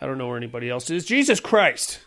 I don't know where anybody else is. Jesus Christ.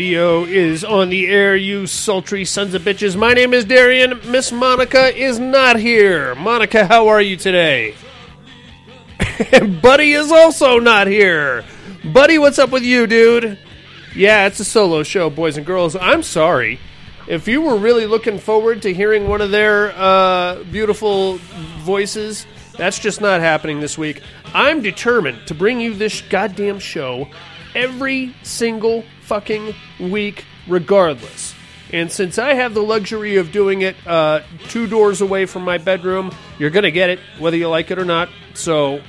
Radio is on the air, you sultry sons of bitches. My name is Darian. Miss Monica is not here. Monica, how are you today? Buddy is also not here. Buddy, what's up with you, dude? Yeah, it's a solo show, boys and girls. I'm sorry. If you were really looking forward to hearing one of their uh, beautiful voices, that's just not happening this week. I'm determined to bring you this goddamn show every single fucking week, regardless. And since I have the luxury of doing it uh, two doors away from my bedroom, you're going to get it, whether you like it or not. So,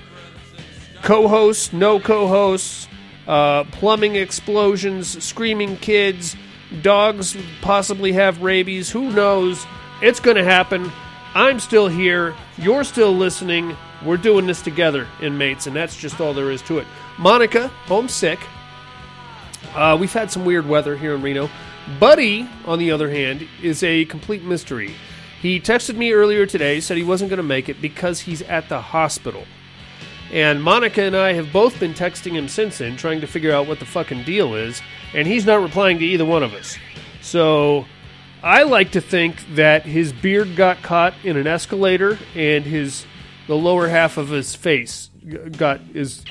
co hosts, no co hosts, uh, plumbing explosions, screaming kids, dogs possibly have rabies, who knows? It's going to happen. I'm still here. You're still listening. We're doing this together, inmates, and that's just all there is to it. Monica, homesick. Uh, we've had some weird weather here in Reno. Buddy, on the other hand, is a complete mystery. He texted me earlier today, said he wasn't going to make it because he's at the hospital. And Monica and I have both been texting him since then, trying to figure out what the fucking deal is, and he's not replying to either one of us. So I like to think that his beard got caught in an escalator and his the lower half of his face got is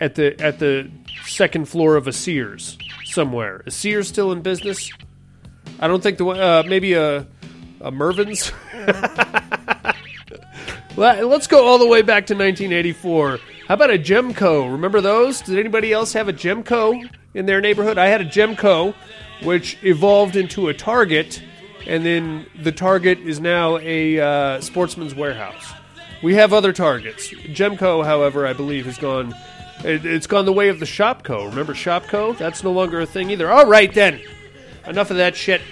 at the at the second floor of a Sears somewhere. Is Sears still in business? I don't think the. Uh, maybe a a Mervyn's. Let's go all the way back to 1984. How about a Gemco? Remember those? Did anybody else have a Gemco in their neighborhood? I had a Gemco, which evolved into a Target, and then the Target is now a uh, Sportsman's Warehouse. We have other Targets. Gemco, however, I believe has gone. It, it's gone the way of the ShopKo. Remember ShopKo? That's no longer a thing either. All right then. Enough of that shit.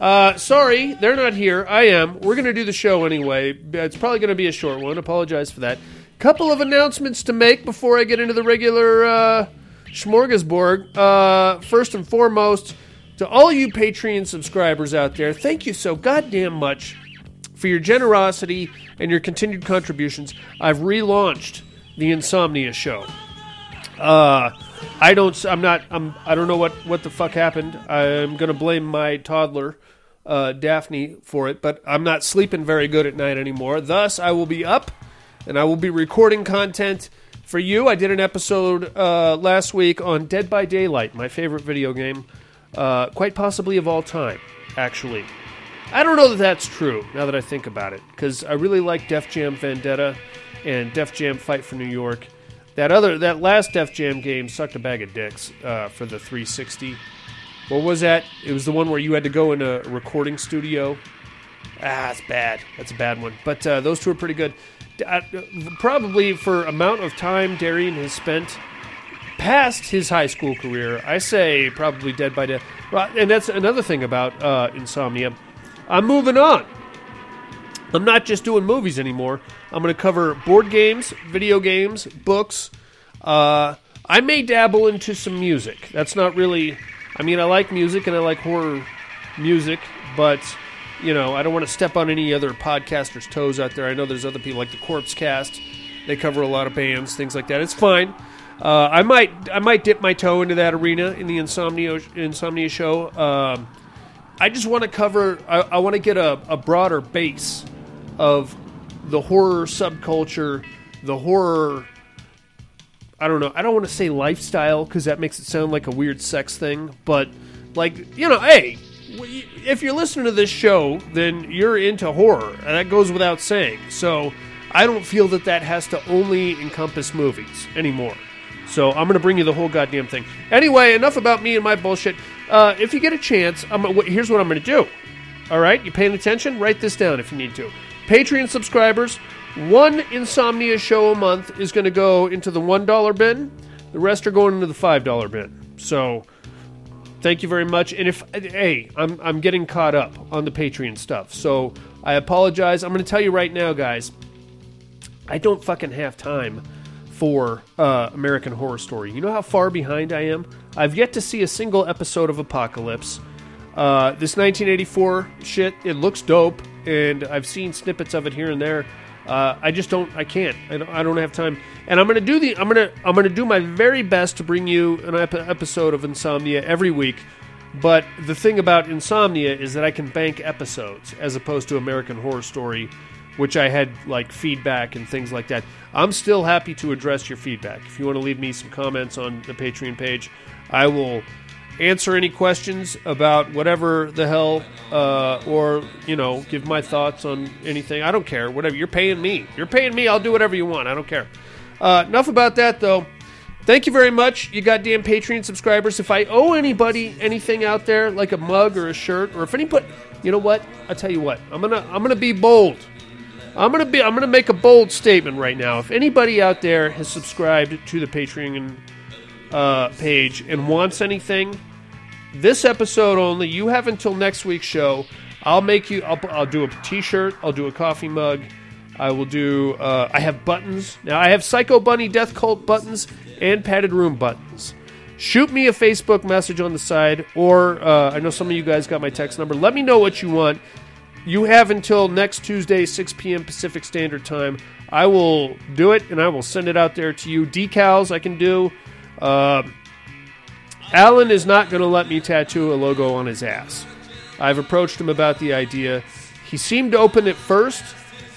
Uh, sorry, they're not here. I am. We're going to do the show anyway. It's probably going to be a short one. Apologize for that. Couple of announcements to make before I get into the regular uh, smorgasbord. Uh, first and foremost, to all you Patreon subscribers out there, thank you so goddamn much for your generosity and your continued contributions. I've relaunched the Insomnia Show. Uh, I don't. I'm not. I'm. I don't know what what the fuck happened. I'm gonna blame my toddler, uh, Daphne, for it. But I'm not sleeping very good at night anymore. Thus, I will be up, and I will be recording content for you. I did an episode uh, last week on Dead by Daylight, my favorite video game, uh, quite possibly of all time. Actually, I don't know that that's true. Now that I think about it, because I really like Def Jam Vendetta and Def Jam Fight for New York. That other, that last Def Jam game sucked a bag of dicks uh, for the 360. What was that? It was the one where you had to go in a recording studio. Ah, it's bad. That's a bad one. But uh, those two are pretty good. Uh, probably for amount of time Darian has spent past his high school career, I say probably Dead by. Well, and that's another thing about uh, Insomnia. I'm moving on. I'm not just doing movies anymore. I'm going to cover board games, video games, books. Uh, I may dabble into some music. That's not really. I mean, I like music and I like horror music, but you know, I don't want to step on any other podcasters' toes out there. I know there's other people like the Corpse Cast. They cover a lot of bands, things like that. It's fine. Uh, I might I might dip my toe into that arena in the Insomnia Insomnia show. Um, I just want to cover. I, I want to get a, a broader base of the horror subculture, the horror. I don't know. I don't want to say lifestyle because that makes it sound like a weird sex thing, but like you know, hey, if you're listening to this show, then you're into horror, and that goes without saying. So I don't feel that that has to only encompass movies anymore. So I'm going to bring you the whole goddamn thing. Anyway, enough about me and my bullshit. Uh, if you get a chance, I'm, here's what I'm going to do. All right, you paying attention? Write this down if you need to. Patreon subscribers, one insomnia show a month is going to go into the $1 bin. The rest are going into the $5 bin. So thank you very much. And if hey, I'm I'm getting caught up on the Patreon stuff. So I apologize. I'm going to tell you right now, guys. I don't fucking have time for uh, American Horror Story. You know how far behind I am? I've yet to see a single episode of Apocalypse. Uh, this 1984 shit, it looks dope, and I've seen snippets of it here and there. Uh, I just don't. I can't. I don't, I don't, have time. And I'm gonna do the. I'm gonna. I'm gonna do my very best to bring you an ep- episode of Insomnia every week. But the thing about Insomnia is that I can bank episodes as opposed to American Horror Story, which I had like feedback and things like that. I'm still happy to address your feedback. If you want to leave me some comments on the Patreon page, I will answer any questions about whatever the hell, uh, or you know, give my thoughts on anything. I don't care. Whatever you're paying me, you're paying me. I'll do whatever you want. I don't care. Uh, enough about that, though. Thank you very much, you goddamn Patreon subscribers. If I owe anybody anything out there, like a mug or a shirt, or if anybody, you know what? I'll tell you what. I'm gonna I'm gonna be bold. I'm gonna be I'm gonna make a bold statement right now. If anybody out there has subscribed to the Patreon uh, page and wants anything, this episode only. You have until next week's show. I'll make you. I'll, I'll do a T-shirt. I'll do a coffee mug. I will do. Uh, I have buttons now. I have Psycho Bunny Death Cult buttons and Padded Room buttons. Shoot me a Facebook message on the side, or uh, I know some of you guys got my text number. Let me know what you want. You have until next Tuesday, 6 p.m. Pacific Standard Time. I will do it and I will send it out there to you. Decals I can do. Uh, Alan is not going to let me tattoo a logo on his ass. I've approached him about the idea. He seemed open at first,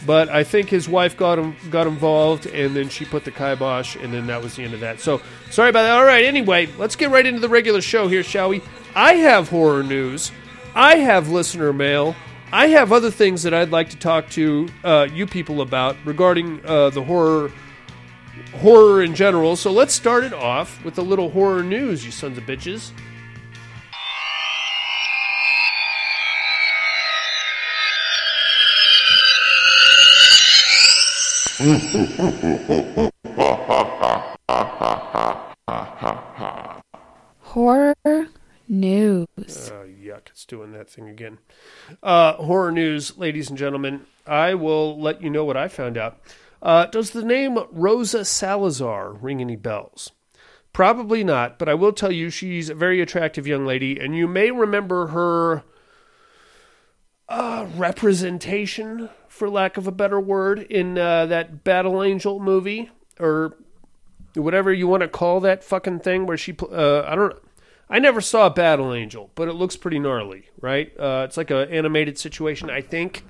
but I think his wife got him got involved, and then she put the kibosh, and then that was the end of that. So sorry about that. All right, anyway, let's get right into the regular show here, shall we? I have horror news. I have listener mail. I have other things that I'd like to talk to uh, you people about regarding uh, the horror horror in general. So let's start it off with a little horror news, you sons of bitches. Horror news. Uh, yuck, it's doing that thing again. Uh, horror news, ladies and gentlemen. I will let you know what I found out. Uh, does the name Rosa Salazar ring any bells? Probably not, but I will tell you she's a very attractive young lady, and you may remember her uh, representation, for lack of a better word, in uh, that Battle Angel movie, or whatever you want to call that fucking thing, where she, uh, I don't I never saw Battle Angel, but it looks pretty gnarly, right? Uh, it's like an animated situation, I think.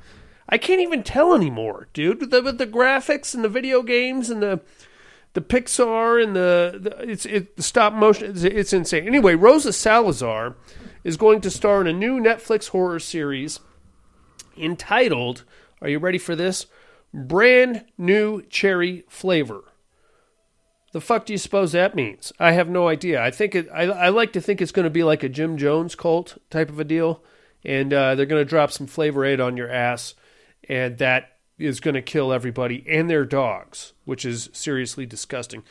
I can't even tell anymore, dude. With the, with the graphics and the video games and the the Pixar and the, the it's it the stop motion. It's, it's insane. Anyway, Rosa Salazar is going to star in a new Netflix horror series entitled. Are you ready for this? Brand new cherry flavor. The fuck do you suppose that means? I have no idea. I think it. I, I like to think it's going to be like a Jim Jones cult type of a deal, and uh, they're going to drop some Flavor Aid on your ass and that is going to kill everybody and their dogs, which is seriously disgusting.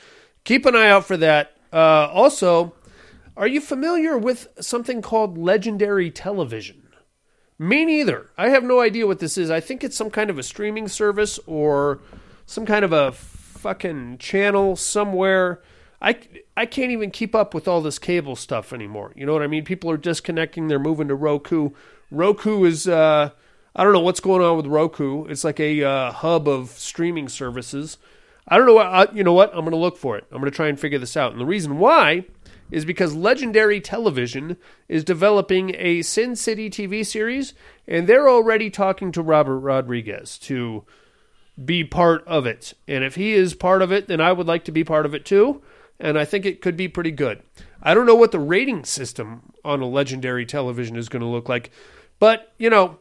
Keep an eye out for that. Uh, also, are you familiar with something called legendary television? Me neither. I have no idea what this is. I think it's some kind of a streaming service or some kind of a fucking channel somewhere. I, I can't even keep up with all this cable stuff anymore. You know what I mean? People are disconnecting. They're moving to Roku. Roku is uh, I don't know what's going on with Roku. It's like a uh, hub of streaming services. I don't know. What, I, you know what? I'm going to look for it. I'm going to try and figure this out. And the reason why is because Legendary Television is developing a Sin City TV series, and they're already talking to Robert Rodriguez to be part of it. And if he is part of it, then I would like to be part of it too. And I think it could be pretty good. I don't know what the rating system on a legendary television is going to look like, but you know,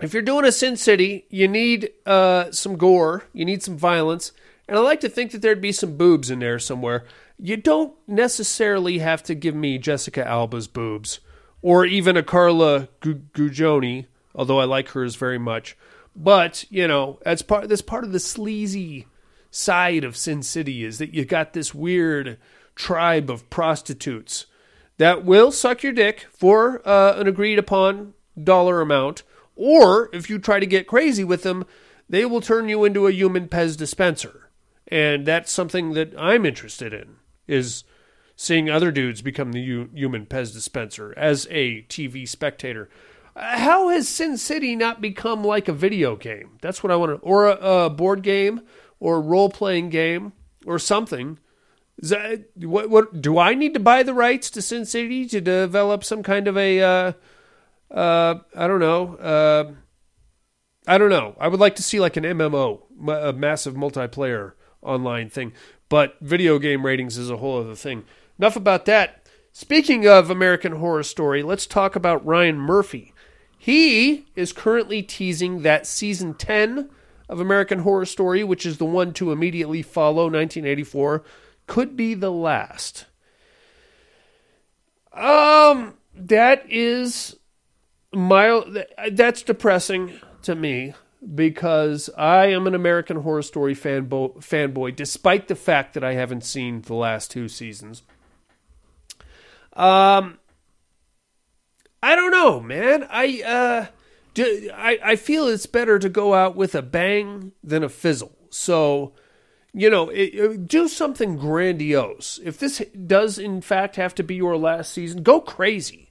if you're doing a Sin City, you need uh, some gore, you need some violence, and I like to think that there'd be some boobs in there somewhere. You don't necessarily have to give me Jessica Alba's boobs, or even a Carla Gu- Gugino, although I like hers very much. But you know, that's part that's part of the sleazy side of Sin City is that you got this weird tribe of prostitutes that will suck your dick for uh, an agreed upon dollar amount, or if you try to get crazy with them, they will turn you into a human Pez dispenser, and that's something that I'm interested in is seeing other dudes become the u- human Pez dispenser as a TV spectator. How has Sin City not become like a video game? That's what I want to, or a, a board game, or role playing game, or something. That, what, what do I need to buy the rights to Sin City to develop some kind of a, uh, uh, I don't know, uh, I don't know. I would like to see like an MMO, a massive multiplayer online thing. But video game ratings is a whole other thing. Enough about that. Speaking of American Horror Story, let's talk about Ryan Murphy. He is currently teasing that season 10 of American Horror Story, which is the one to immediately follow 1984, could be the last. Um, that is mild. That's depressing to me because I am an American Horror Story fanbo- fanboy, despite the fact that I haven't seen the last two seasons. Um, I don't know, man. I uh, do, I I feel it's better to go out with a bang than a fizzle. So, you know, it, it- do something grandiose. If this does in fact have to be your last season, go crazy.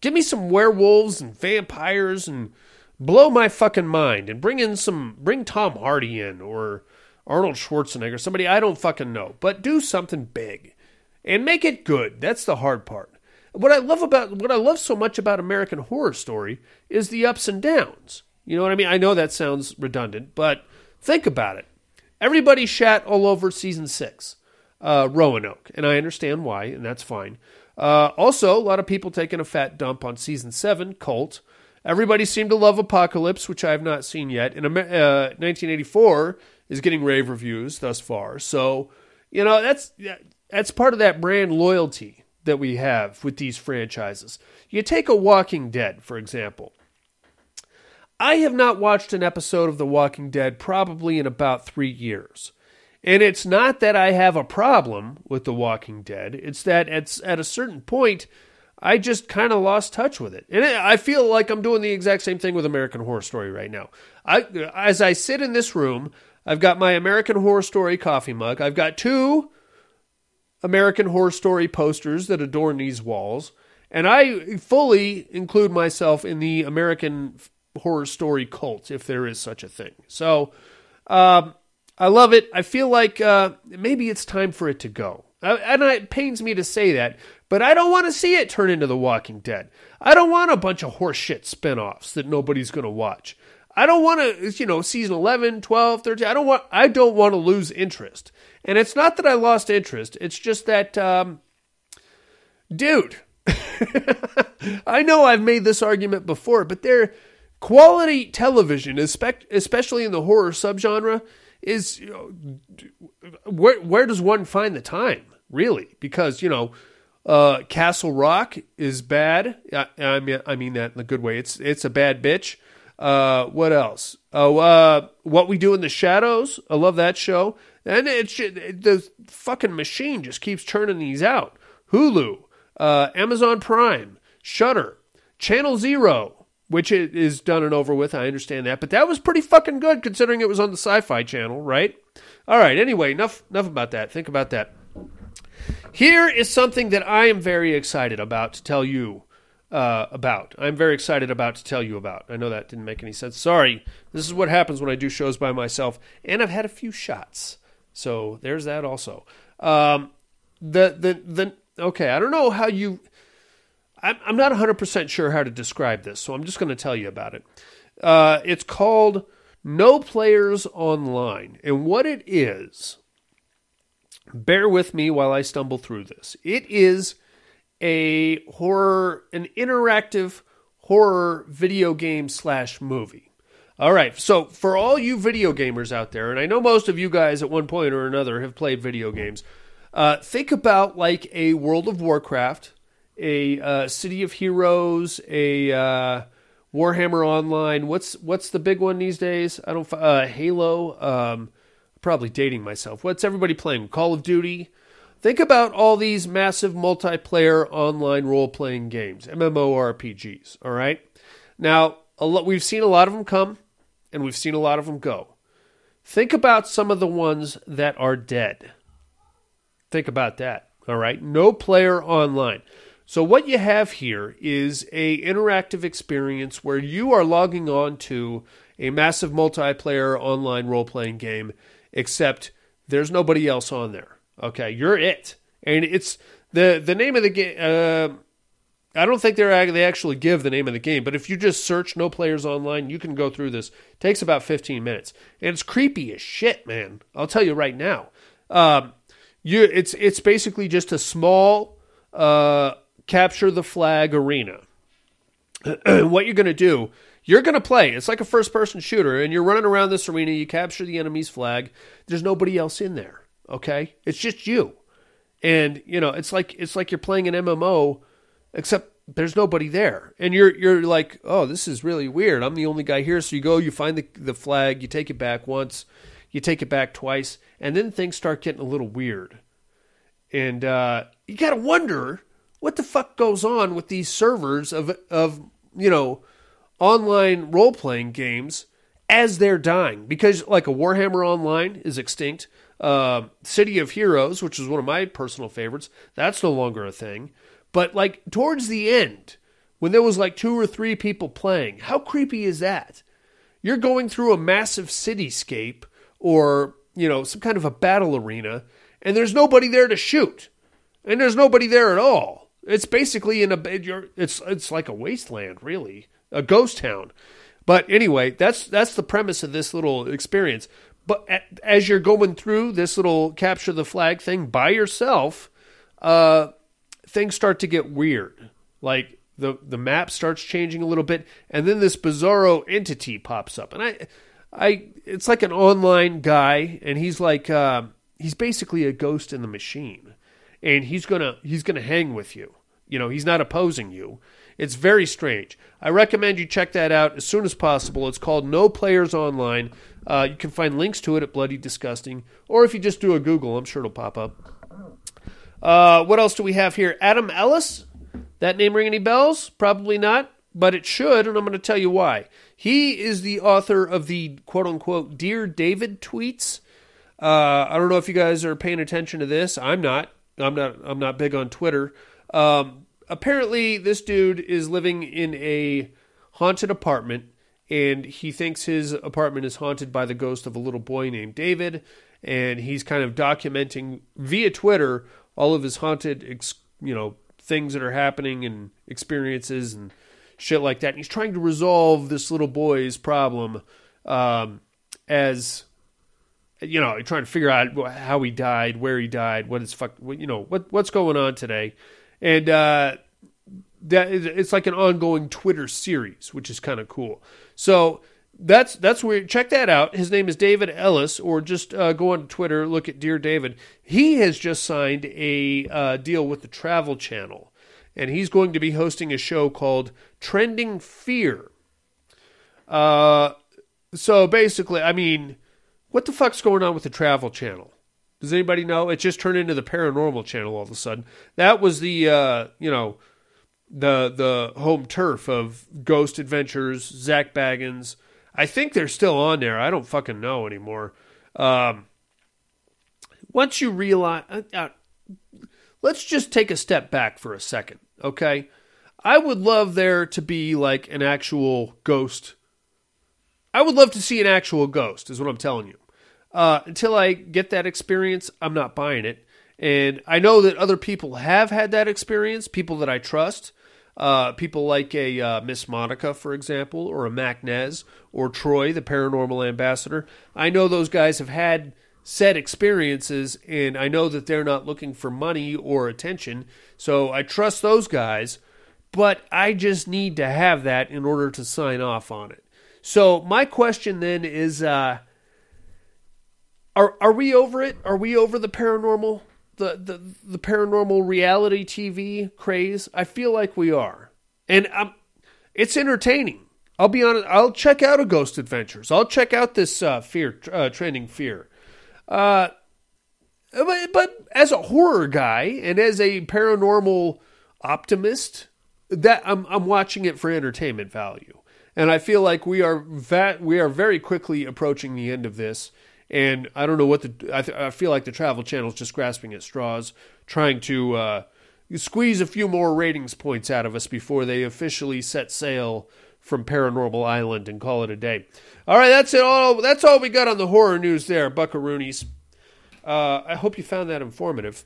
Give me some werewolves and vampires and blow my fucking mind and bring in some bring Tom Hardy in or Arnold Schwarzenegger, somebody I don't fucking know, but do something big and make it good. That's the hard part. What I love about what I love so much about American Horror Story is the ups and downs. You know what I mean? I know that sounds redundant, but think about it. Everybody shat all over season six, uh, Roanoke, and I understand why, and that's fine. Uh, also, a lot of people taking a fat dump on season seven, Cult. Everybody seemed to love Apocalypse, which I have not seen yet. And uh, 1984 is getting rave reviews thus far. So, you know, that's that's part of that brand loyalty that we have with these franchises. You take a Walking Dead, for example. I have not watched an episode of The Walking Dead probably in about three years. And it's not that I have a problem with The Walking Dead, it's that it's at a certain point, I just kind of lost touch with it. And I feel like I'm doing the exact same thing with American Horror Story right now. I, as I sit in this room, I've got my American Horror Story coffee mug. I've got two American Horror Story posters that adorn these walls. And I fully include myself in the American Horror Story cult, if there is such a thing. So um, I love it. I feel like uh, maybe it's time for it to go. Uh, and it pains me to say that, but I don't want to see it turn into The Walking Dead. I don't want a bunch of horseshit spin offs that nobody's going to watch. I don't want to, you know, season 11, 12, 13. I don't want, I don't want to lose interest. And it's not that I lost interest. It's just that, um, dude, I know I've made this argument before, but there, quality television, especially in the horror subgenre, is you know, where where does one find the time really? Because you know, uh, Castle Rock is bad. I, I mean, I mean that in a good way. It's it's a bad bitch. Uh, what else? Oh, uh, What We Do in the Shadows. I love that show. And it's the fucking machine just keeps churning these out. Hulu, uh, Amazon Prime, Shudder, Channel Zero, which i- is done and over with. I understand that, but that was pretty fucking good considering it was on the Sci-Fi Channel, right? All right. Anyway, enough enough about that. Think about that. Here is something that I am very excited about to tell you uh, about. I'm very excited about to tell you about. I know that didn't make any sense. Sorry. This is what happens when I do shows by myself, and I've had a few shots. So there's that also. Um, the the the okay. I don't know how you. I'm not 100 percent sure how to describe this, so I'm just going to tell you about it. Uh, it's called No Players Online. And what it is, bear with me while I stumble through this. It is a horror, an interactive horror video game slash movie. All right, so for all you video gamers out there, and I know most of you guys at one point or another have played video games, uh, think about like a World of Warcraft, a uh, City of Heroes, a uh, Warhammer Online. What's what's the big one these days? I don't. Uh, Halo. Um, probably dating myself. What's everybody playing? Call of Duty. Think about all these massive multiplayer online role playing games, MMORPGs. All right. Now, a lot, we've seen a lot of them come and we've seen a lot of them go. Think about some of the ones that are dead. Think about that. All right. No player online. So what you have here is a interactive experience where you are logging on to a massive multiplayer online role-playing game except there's nobody else on there. Okay, you're it. And it's the the name of the game uh, I don't think they're they actually give the name of the game, but if you just search no players online, you can go through this. It takes about 15 minutes, and it's creepy as shit, man. I'll tell you right now. Um, you, it's it's basically just a small uh, capture the flag arena. what you're going to do, you're going to play. It's like a first person shooter, and you're running around this arena. You capture the enemy's flag. There's nobody else in there. Okay, it's just you, and you know it's like it's like you're playing an MMO except there's nobody there and you're you're like oh this is really weird i'm the only guy here so you go you find the, the flag you take it back once you take it back twice and then things start getting a little weird and uh, you gotta wonder what the fuck goes on with these servers of of you know online role-playing games as they're dying because like a warhammer online is extinct uh, city of heroes which is one of my personal favorites that's no longer a thing but like towards the end, when there was like two or three people playing, how creepy is that? You're going through a massive cityscape or, you know, some kind of a battle arena, and there's nobody there to shoot. And there's nobody there at all. It's basically in a it's it's like a wasteland, really. A ghost town. But anyway, that's that's the premise of this little experience. But as you're going through this little capture the flag thing by yourself, uh, things start to get weird. Like the the map starts changing a little bit, and then this bizarro entity pops up, and I, I, it's like an online guy, and he's like, uh, he's basically a ghost in the machine, and he's gonna he's gonna hang with you. You know, he's not opposing you. It's very strange. I recommend you check that out as soon as possible. It's called No Players Online. Uh, you can find links to it at Bloody Disgusting, or if you just do a Google, I'm sure it'll pop up. Uh, what else do we have here? Adam Ellis. That name ring any bells? Probably not, but it should, and I'm going to tell you why. He is the author of the quote unquote Dear David tweets. Uh, I don't know if you guys are paying attention to this. I'm not. I'm not. I'm not big on Twitter. Um, apparently, this dude is living in a haunted apartment, and he thinks his apartment is haunted by the ghost of a little boy named David. And he's kind of documenting via Twitter all of his haunted, ex- you know, things that are happening and experiences and shit like that. And he's trying to resolve this little boy's problem um, as you know, trying to figure out how he died, where he died, what is fuck, you know, what what's going on today, and uh, that it's like an ongoing Twitter series, which is kind of cool. So that's that's where check that out. His name is David Ellis, or just uh, go on Twitter, look at Dear David. He has just signed a uh, deal with the Travel Channel, and he's going to be hosting a show called Trending Fear. Uh, so basically, I mean, what the fuck's going on with the Travel Channel? Does anybody know? It just turned into the Paranormal Channel all of a sudden. That was the uh, you know the the home turf of Ghost Adventures, Zach Bagans. I think they're still on there. I don't fucking know anymore. Um, once you realize, uh, uh, let's just take a step back for a second, okay? I would love there to be like an actual ghost. I would love to see an actual ghost, is what I'm telling you. Uh, until I get that experience, I'm not buying it. And I know that other people have had that experience, people that I trust. Uh, people like a uh, Miss Monica, for example, or a Mac Nez, or Troy, the paranormal ambassador. I know those guys have had said experiences, and I know that they're not looking for money or attention. So I trust those guys, but I just need to have that in order to sign off on it. So my question then is uh, are are we over it? Are we over the paranormal the, the the paranormal reality TV craze? I feel like we are. And I'm it's entertaining. I'll be honest. I'll check out a Ghost Adventures. I'll check out this uh, fear uh, trending fear. Uh, but, but as a horror guy and as a paranormal optimist, that I'm I'm watching it for entertainment value. And I feel like we are va- we are very quickly approaching the end of this. And I don't know what the I, th- I feel like the Travel Channel is just grasping at straws, trying to uh, squeeze a few more ratings points out of us before they officially set sail from Paranormal Island and call it a day. All right, that's it. All that's all we got on the horror news there, Buckaroonies. Uh, I hope you found that informative.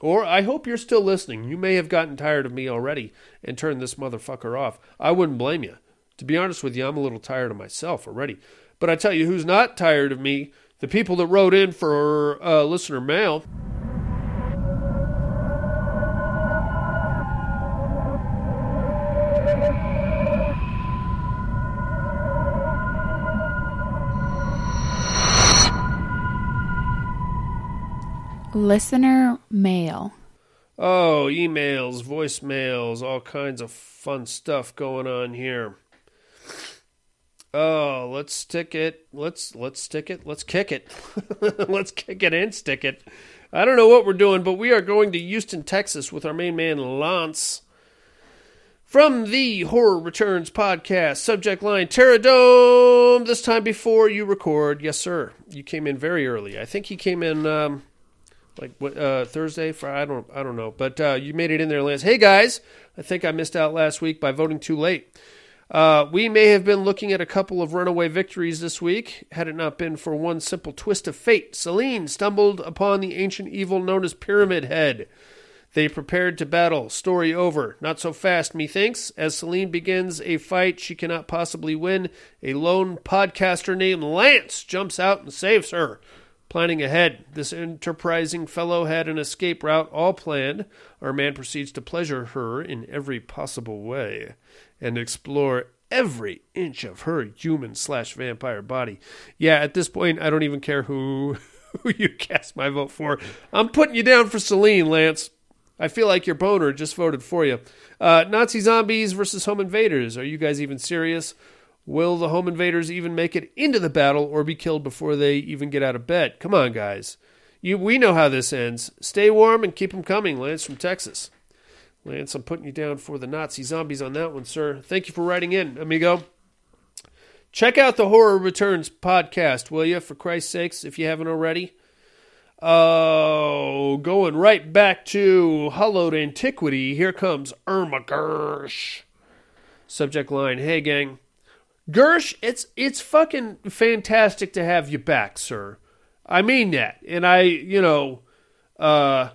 Or I hope you're still listening. You may have gotten tired of me already and turned this motherfucker off. I wouldn't blame you. To be honest with you, I'm a little tired of myself already. But I tell you who's not tired of me the people that wrote in for uh, listener mail. Listener mail. Oh, emails, voicemails, all kinds of fun stuff going on here. Oh, let's stick it. Let's let's stick it. Let's kick it. let's kick it and stick it. I don't know what we're doing, but we are going to Houston, Texas with our main man Lance. From the Horror Returns podcast, subject line Terradome. This time before you record, yes, sir. You came in very early. I think he came in um, like what uh, Thursday, Friday. I don't, I don't know, but uh, you made it in there, Lance. Hey guys, I think I missed out last week by voting too late. Uh, we may have been looking at a couple of runaway victories this week, had it not been for one simple twist of fate. Selene stumbled upon the ancient evil known as Pyramid Head. They prepared to battle. Story over. Not so fast, methinks. As Selene begins a fight she cannot possibly win, a lone podcaster named Lance jumps out and saves her. Planning ahead, this enterprising fellow had an escape route all planned. Our man proceeds to pleasure her in every possible way and explore every inch of her human slash vampire body. Yeah, at this point, I don't even care who who you cast my vote for. I'm putting you down for Selene, Lance. I feel like your boner just voted for you. Uh, Nazi zombies versus home invaders. Are you guys even serious? Will the home invaders even make it into the battle or be killed before they even get out of bed? Come on, guys. You, we know how this ends. Stay warm and keep them coming. Lance from Texas. Lance, I'm putting you down for the Nazi zombies on that one, sir. Thank you for writing in, amigo. Check out the Horror Returns podcast, will you, for Christ's sakes, if you haven't already. Oh, going right back to hallowed antiquity. Here comes Irma Gersh. Subject line: Hey, gang. Gersh, it's it's fucking fantastic to have you back, sir. I mean that, and I, you know, uh,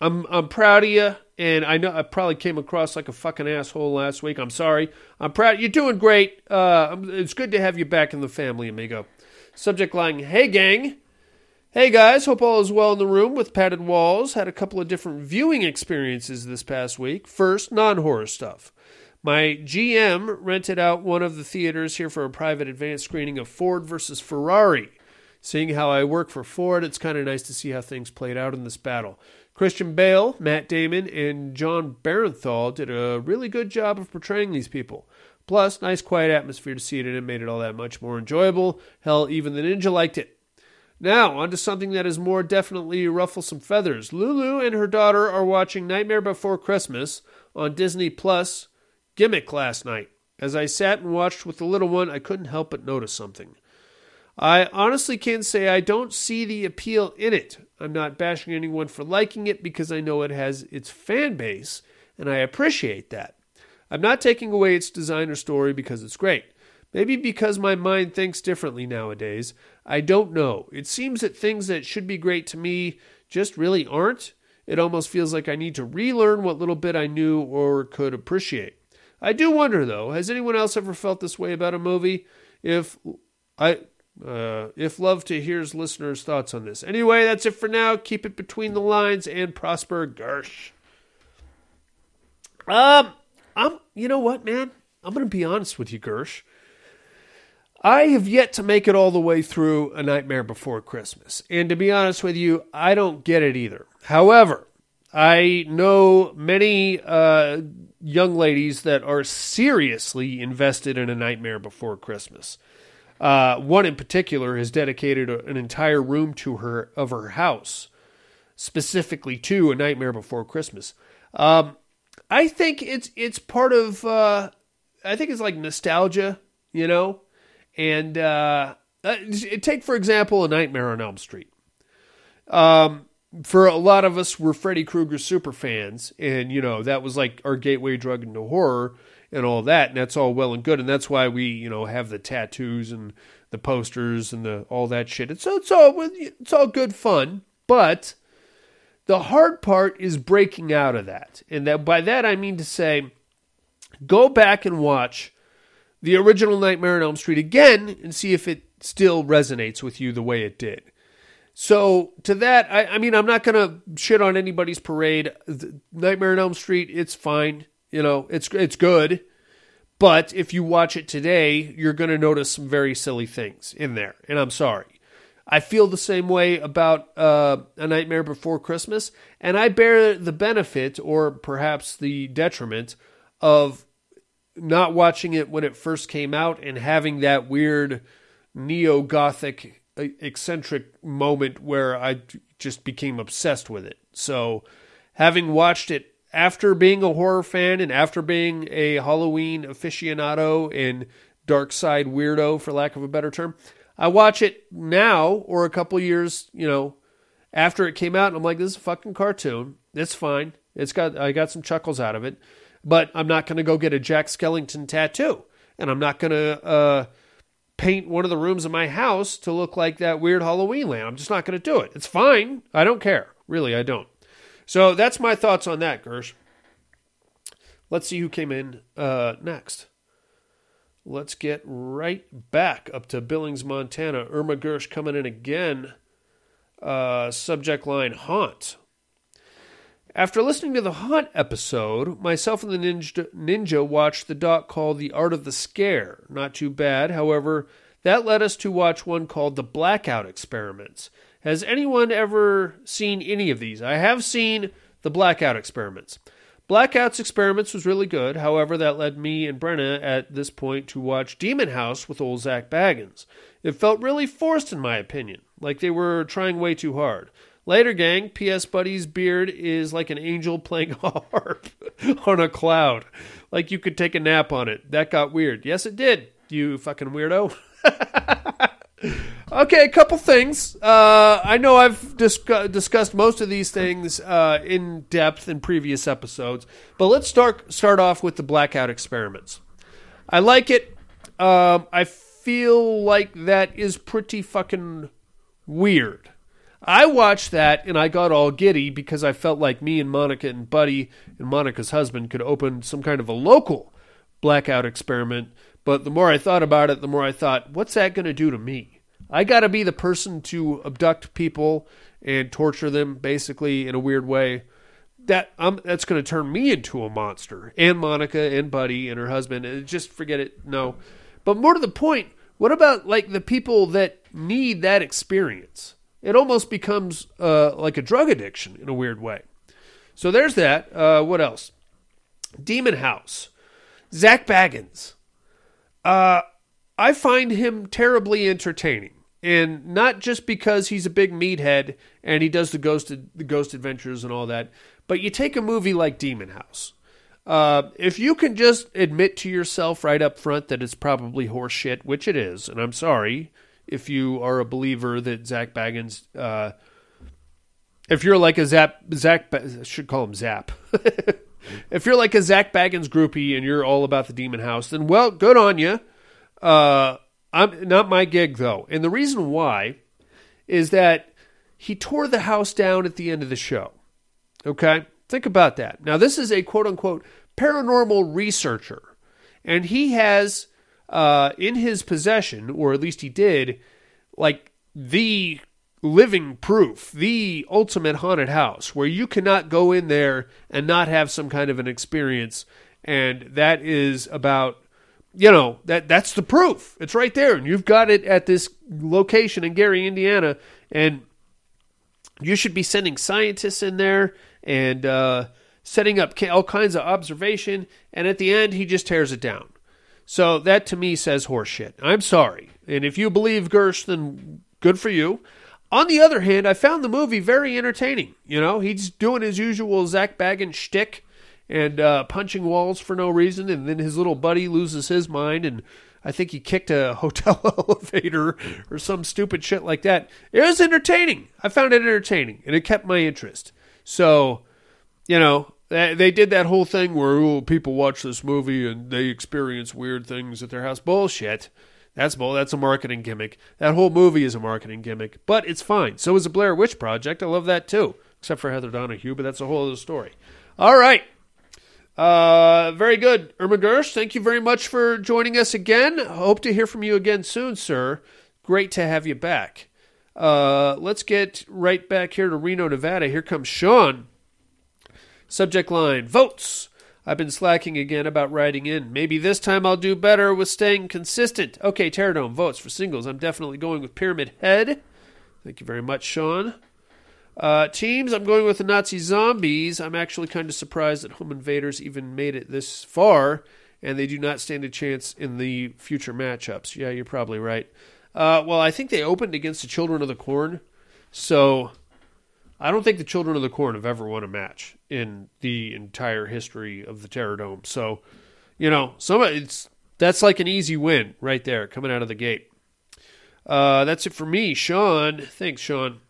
I'm I'm proud of you, and I know I probably came across like a fucking asshole last week. I'm sorry. I'm proud. You're doing great. Uh, it's good to have you back in the family, amigo. Subject line: Hey, gang. Hey guys, hope all is well in the room with padded walls. Had a couple of different viewing experiences this past week. First, non horror stuff. My GM rented out one of the theaters here for a private advance screening of Ford versus Ferrari. Seeing how I work for Ford, it's kind of nice to see how things played out in this battle. Christian Bale, Matt Damon, and Jon Bernthal did a really good job of portraying these people. Plus, nice quiet atmosphere to see it in and made it all that much more enjoyable. Hell, even the ninja liked it. Now, on to something that is more definitely ruffle some feathers. Lulu and her daughter are watching Nightmare Before Christmas on Disney Plus gimmick last night. As I sat and watched with the little one, I couldn't help but notice something. I honestly can't say I don't see the appeal in it. I'm not bashing anyone for liking it because I know it has its fan base, and I appreciate that. I'm not taking away its design or story because it's great. Maybe because my mind thinks differently nowadays. I don't know. It seems that things that should be great to me just really aren't. It almost feels like I need to relearn what little bit I knew or could appreciate. I do wonder though, has anyone else ever felt this way about a movie? If I uh, if love to hears listeners' thoughts on this. Anyway, that's it for now. Keep it between the lines and prosper Gersh. Um, I'm. You know what, man? I'm going to be honest with you, Gersh. I have yet to make it all the way through A Nightmare Before Christmas, and to be honest with you, I don't get it either. However, I know many uh, young ladies that are seriously invested in A Nightmare Before Christmas. Uh, one in particular has dedicated a, an entire room to her of her house, specifically to A Nightmare Before Christmas. Um, I think it's it's part of. Uh, I think it's like nostalgia, you know, and uh, uh take for example A Nightmare on Elm Street. Um, for a lot of us, we're Freddy Krueger super fans, and you know that was like our gateway drug into horror and all that, and that's all well and good, and that's why we, you know, have the tattoos and the posters and the all that shit. It's it's all it's all good fun, but the hard part is breaking out of that, and that by that I mean to say, go back and watch the original Nightmare on Elm Street again and see if it still resonates with you the way it did. So to that, I, I mean, I'm not gonna shit on anybody's parade. The Nightmare on Elm Street, it's fine. You know, it's it's good. But if you watch it today, you're going to notice some very silly things in there, and I'm sorry. I feel the same way about uh, A Nightmare Before Christmas, and I bear the benefit, or perhaps the detriment, of not watching it when it first came out and having that weird neo gothic eccentric moment where I just became obsessed with it. So, having watched it after being a horror fan and after being a Halloween aficionado and dark side weirdo, for lack of a better term, I watch it now or a couple years, you know, after it came out, and I'm like, this is a fucking cartoon. It's fine. It's got I got some chuckles out of it, but I'm not to go get a Jack Skellington tattoo, and I'm not to uh, paint one of the rooms of my house to look like that weird Halloween land. I'm just not to do it. It's fine. I don't care. Really, I don't. So that's my thoughts on that, Gersh. Let's see who came in uh, next. Let's get right back up to Billings, Montana. Irma Gersh coming in again. Uh, subject line Haunt. After listening to the Haunt episode, myself and the ninja, ninja watched the doc called The Art of the Scare. Not too bad. However, that led us to watch one called The Blackout Experiments. Has anyone ever seen any of these? I have seen the Blackout Experiments. Blackout's Experiments was really good. However, that led me and Brenna at this point to watch Demon House with old Zach Bagans. It felt really forced, in my opinion, like they were trying way too hard. Later, gang, P.S. Buddy's beard is like an angel playing a harp on a cloud. Like you could take a nap on it. That got weird. Yes, it did, you fucking weirdo. Okay, a couple things. Uh, I know I've discussed most of these things uh, in depth in previous episodes, but let's start start off with the blackout experiments. I like it. Um, I feel like that is pretty fucking weird. I watched that and I got all giddy because I felt like me and Monica and Buddy and Monica's husband could open some kind of a local blackout experiment. But the more I thought about it, the more I thought, what's that going to do to me? I got to be the person to abduct people and torture them, basically in a weird way. That um, that's going to turn me into a monster, and Monica and Buddy and her husband. And just forget it. No, but more to the point, what about like the people that need that experience? It almost becomes uh, like a drug addiction in a weird way. So there's that. Uh, what else? Demon House. Zach Bagans. Uh, I find him terribly entertaining and not just because he's a big meathead and he does the ghost the ghost adventures and all that, but you take a movie like Demon House. Uh, if you can just admit to yourself right up front that it's probably horseshit, which it is, and I'm sorry if you are a believer that Zach Bagans, uh, if you're like a Zap, Zach, should call him Zap. if you're like a Zach Bagans groupie and you're all about the Demon House, then well, good on you. Uh, I'm not my gig though, and the reason why is that he tore the house down at the end of the show. Okay? Think about that. Now, this is a quote unquote paranormal researcher, and he has uh, in his possession, or at least he did, like the living proof, the ultimate haunted house, where you cannot go in there and not have some kind of an experience. And that is about you know that that's the proof. It's right there, and you've got it at this location in Gary, Indiana, and you should be sending scientists in there and uh, setting up all kinds of observation. And at the end, he just tears it down. So that to me says horseshit. I'm sorry, and if you believe Gersh, then good for you. On the other hand, I found the movie very entertaining. You know, he's doing his usual Zak Bagans shtick and uh, punching walls for no reason, and then his little buddy loses his mind, and I think he kicked a hotel elevator or some stupid shit like that. It was entertaining. I found it entertaining, and it kept my interest. So, you know, they did that whole thing where oh, people watch this movie and they experience weird things at their house. Bullshit. That's bull. That's a marketing gimmick. That whole movie is a marketing gimmick, but it's fine. So is the Blair Witch Project. I love that too, except for Heather Donahue, but that's a whole other story. All right. Uh, very good. Irma Gersh, thank you very much for joining us again. Hope to hear from you again soon, sir. Great to have you back. Uh, let's get right back here to Reno, Nevada. Here comes Sean. Subject line Votes. I've been slacking again about writing in. Maybe this time I'll do better with staying consistent. Okay, Terradome votes for singles. I'm definitely going with Pyramid Head. Thank you very much, Sean. Uh, teams, I'm going with the Nazi zombies. I'm actually kind of surprised that Home Invaders even made it this far, and they do not stand a chance in the future matchups. Yeah, you're probably right. Uh, well, I think they opened against the Children of the Corn, so I don't think the Children of the Corn have ever won a match in the entire history of the Terror Dome. So, you know, some it's that's like an easy win right there coming out of the gate. Uh, that's it for me, Sean. Thanks, Sean.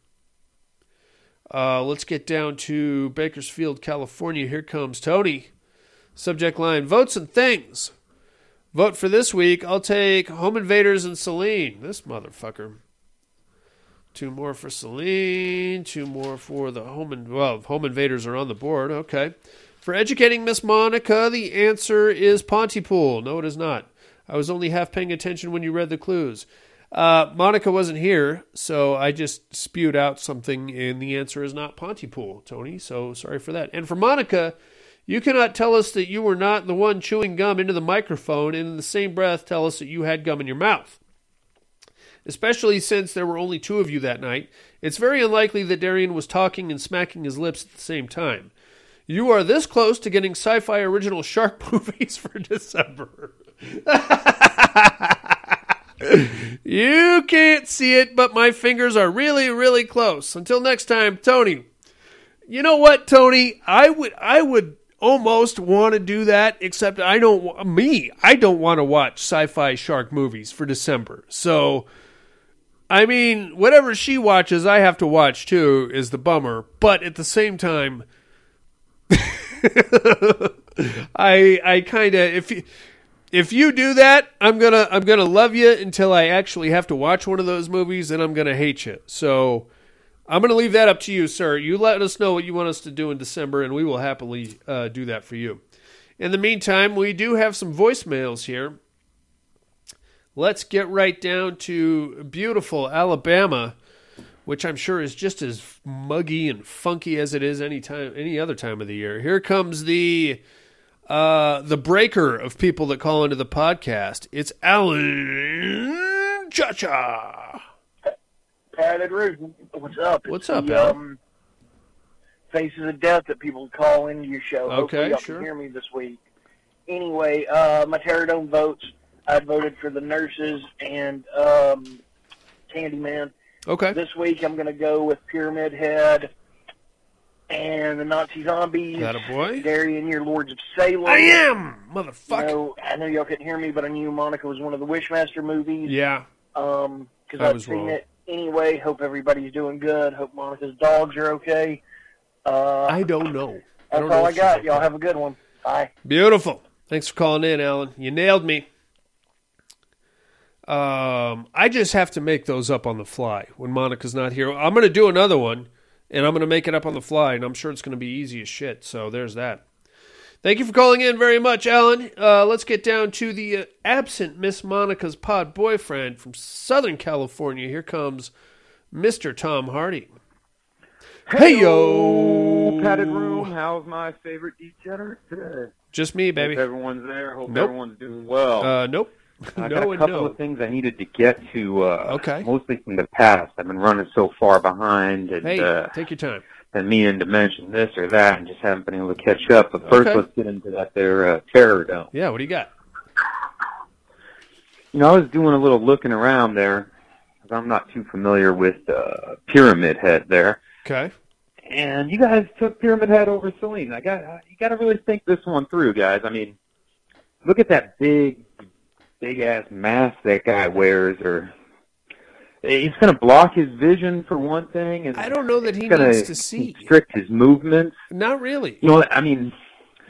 Uh, let's get down to Bakersfield, California. Here comes Tony. Subject line Votes and Things. Vote for this week. I'll take Home Invaders and Celine. This motherfucker. Two more for Celine. Two more for the Home and well, Home Invaders are on the board. Okay. For educating Miss Monica, the answer is Pontypool. No, it is not. I was only half paying attention when you read the clues. Uh, Monica wasn't here, so I just spewed out something, and the answer is not Pontypool, Tony. So sorry for that. And for Monica, you cannot tell us that you were not the one chewing gum into the microphone, and in the same breath tell us that you had gum in your mouth. Especially since there were only two of you that night, it's very unlikely that Darian was talking and smacking his lips at the same time. You are this close to getting sci fi original shark movies for December. you can't see it, but my fingers are really, really close. Until next time, Tony. You know what, Tony? I would, I would almost want to do that, except I don't. Me, I don't want to watch sci-fi shark movies for December. So, I mean, whatever she watches, I have to watch too. Is the bummer, but at the same time, I, I kind of if you if you do that, I'm gonna I'm gonna love you until I actually have to watch one of those movies, and I'm gonna hate you. So I'm gonna leave that up to you, sir. You let us know what you want us to do in December, and we will happily uh, do that for you. In the meantime, we do have some voicemails here. Let's get right down to beautiful Alabama, which I'm sure is just as muggy and funky as it is any time any other time of the year. Here comes the uh, the breaker of people that call into the podcast. It's Alan Cha Padded Roof. What's up? What's it's up, the, Alan? Um, Faces of Death that people call into your show. Okay, Hopefully y'all sure. can hear me this week. Anyway, uh, my Terradome votes. I voted for the nurses and um, Candyman. Okay. This week I'm going to go with Pyramid Head and the Nazi Zombies. That a boy? Darian, your Lords of Salem. I am, I motherfucker. know, I know y'all couldn't hear me, but I knew Monica was one of the Wishmaster movies. Yeah. Um, because I I've seen wrong. it anyway. Hope everybody's doing good. Hope Monica's dogs are okay. Uh, I don't know. that's don't know all I got. Y'all have a good one. Bye. Beautiful. Thanks for calling in, Alan. You nailed me. Um, I just have to make those up on the fly when Monica's not here. I'm going to do another one, and I'm going to make it up on the fly, and I'm sure it's going to be easy as shit. So there's that. Thank you for calling in very much, Alan. Uh, let's get down to the uh, absent Miss Monica's pod boyfriend from Southern California. Here comes Mr. Tom Hardy. Hey yo, padded room. How's my favorite degenerate today? Just me, Hope baby. everyone's there. Hope Nope. everyone's doing well. Uh, nope. I no got a couple no. of things I needed to get to. Uh, Okay. Mostly from the past. I've been running so far behind, and Hey, uh, take your time. And meaning to mention this or that, and just haven't been able to catch up. But first, Okay. let's get into that there uh, terror dome. Yeah, what do you got? You know, I was doing a little looking around there, because I'm not too familiar with uh, Pyramid Head there. Okay. and you guys took Pyramid Head over Celine. I got you got to really think this one through, guys. I mean, look at that big, big ass mask that guy wears, or he's going to block his vision for one thing, and I don't know that he he's going needs to see. constrict his movements. Not really. You know, I mean,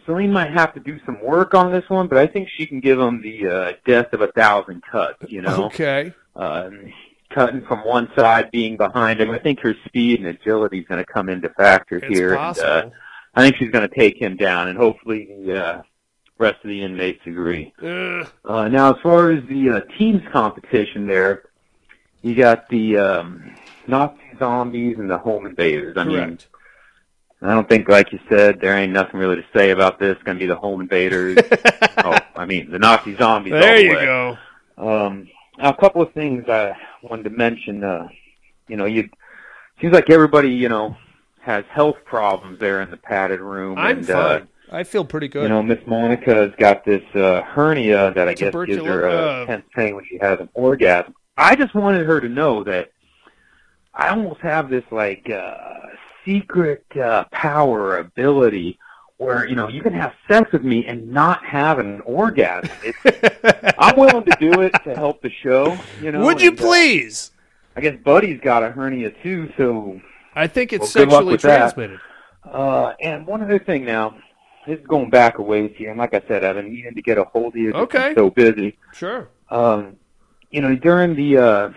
Celine might have to do some work on this one, but I think she can give him the uh, death of a thousand cuts. You know, Okay. uh, cutting from one side, being behind him. I think her speed and agility is going to come into factor It's here. possible. And, uh, I think she's going to take him down, and hopefully the uh, rest of the inmates agree. Uh, Uh, now, as far as the uh, teams competition there, you got the um, Nazi zombies and the home invaders. I mean. I don't think, like you said, there ain't nothing really to say about this. It's going to be the home invaders. oh, I mean, the Nazi zombies. there the you way. go. Um, now, a couple of things I wanted to mention. Uh, you know, you seems like everybody, you know, has health problems there in the padded room. I'm and, Uh, fine. I feel pretty good. you know, Miss Monica's got this uh, hernia that I guess gives her Tuberculo- uh, uh, pain when she has an orgasm. I just wanted her to know that I almost have this like uh, secret uh, power ability where you know you can have sex with me and not have an orgasm. It's I'm willing to do it to help the show. You know, Would you and, uh, please? I guess Buddy's got a hernia too, so. I think it's Well, sexually transmitted. Uh, and one other thing now, this is going back a ways here, and like I said, I've been needing to get a hold of you. Okay. So busy. Sure. Um, you know, during the uh,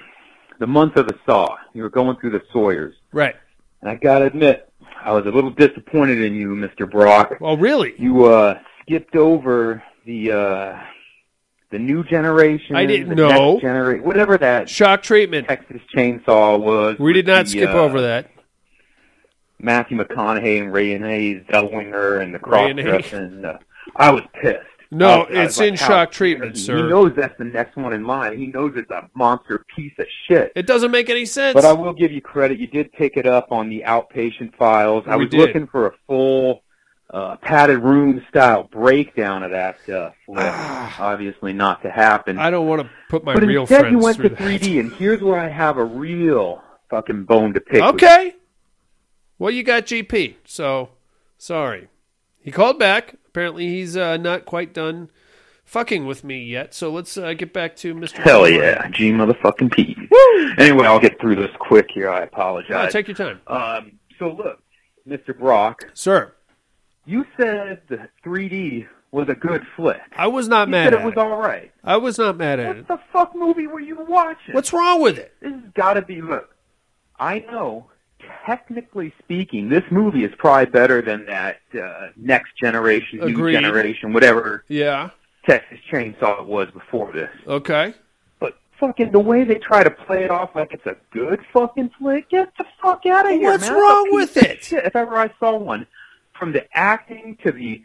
the month of the Saw, you were going through the Sawyers, Right. and I gotta admit, I was a little disappointed in you, Mr. Brock. Well, really? You uh, skipped over the uh, the new generation. I didn't know. Genera- whatever that Shock treatment. Texas Chainsaw was. We did not the, skip uh, over that. Matthew McConaughey and Zellweger and the Ray and cross dressing. Uh, I was pissed. No, I was- I was it's like, in shock treatment, he? sir. He knows that's the next one in line. He knows it's a monster piece of shit. It doesn't make any sense. But I will give you credit. You did pick it up on the outpatient files. I was did. looking for a full uh, padded room style breakdown of that uh, flip. Obviously, not to happen. I don't want to put my but real instead, friends you went to that. 3D, and here's where I have a real fucking bone to pick. with Okay. Well, you got GP, so sorry. He called back. Apparently, he's uh, not quite done fucking with me yet. So let's uh, get back to Mr. Hell yeah, G motherfucking P. Anyway, I'll get through this quick here. I apologize. No, take your time, um, so look, Mr. Brock, sir. you said the 3D was a good flick. I was not You mad said at it was it. all right. I was not mad at What it. What the fuck movie were you watching? What's wrong with it? This has got to be. Look, I know. Technically speaking, this movie is probably better than that uh, next generation, Agreed. new generation, whatever Yeah. Texas Chainsaw it was before this. Okay. But fucking the way they try to play it off like it's a good fucking flick, get the fuck out of here, What's man. Wrong with it? Shit. If ever I saw one, from the acting to the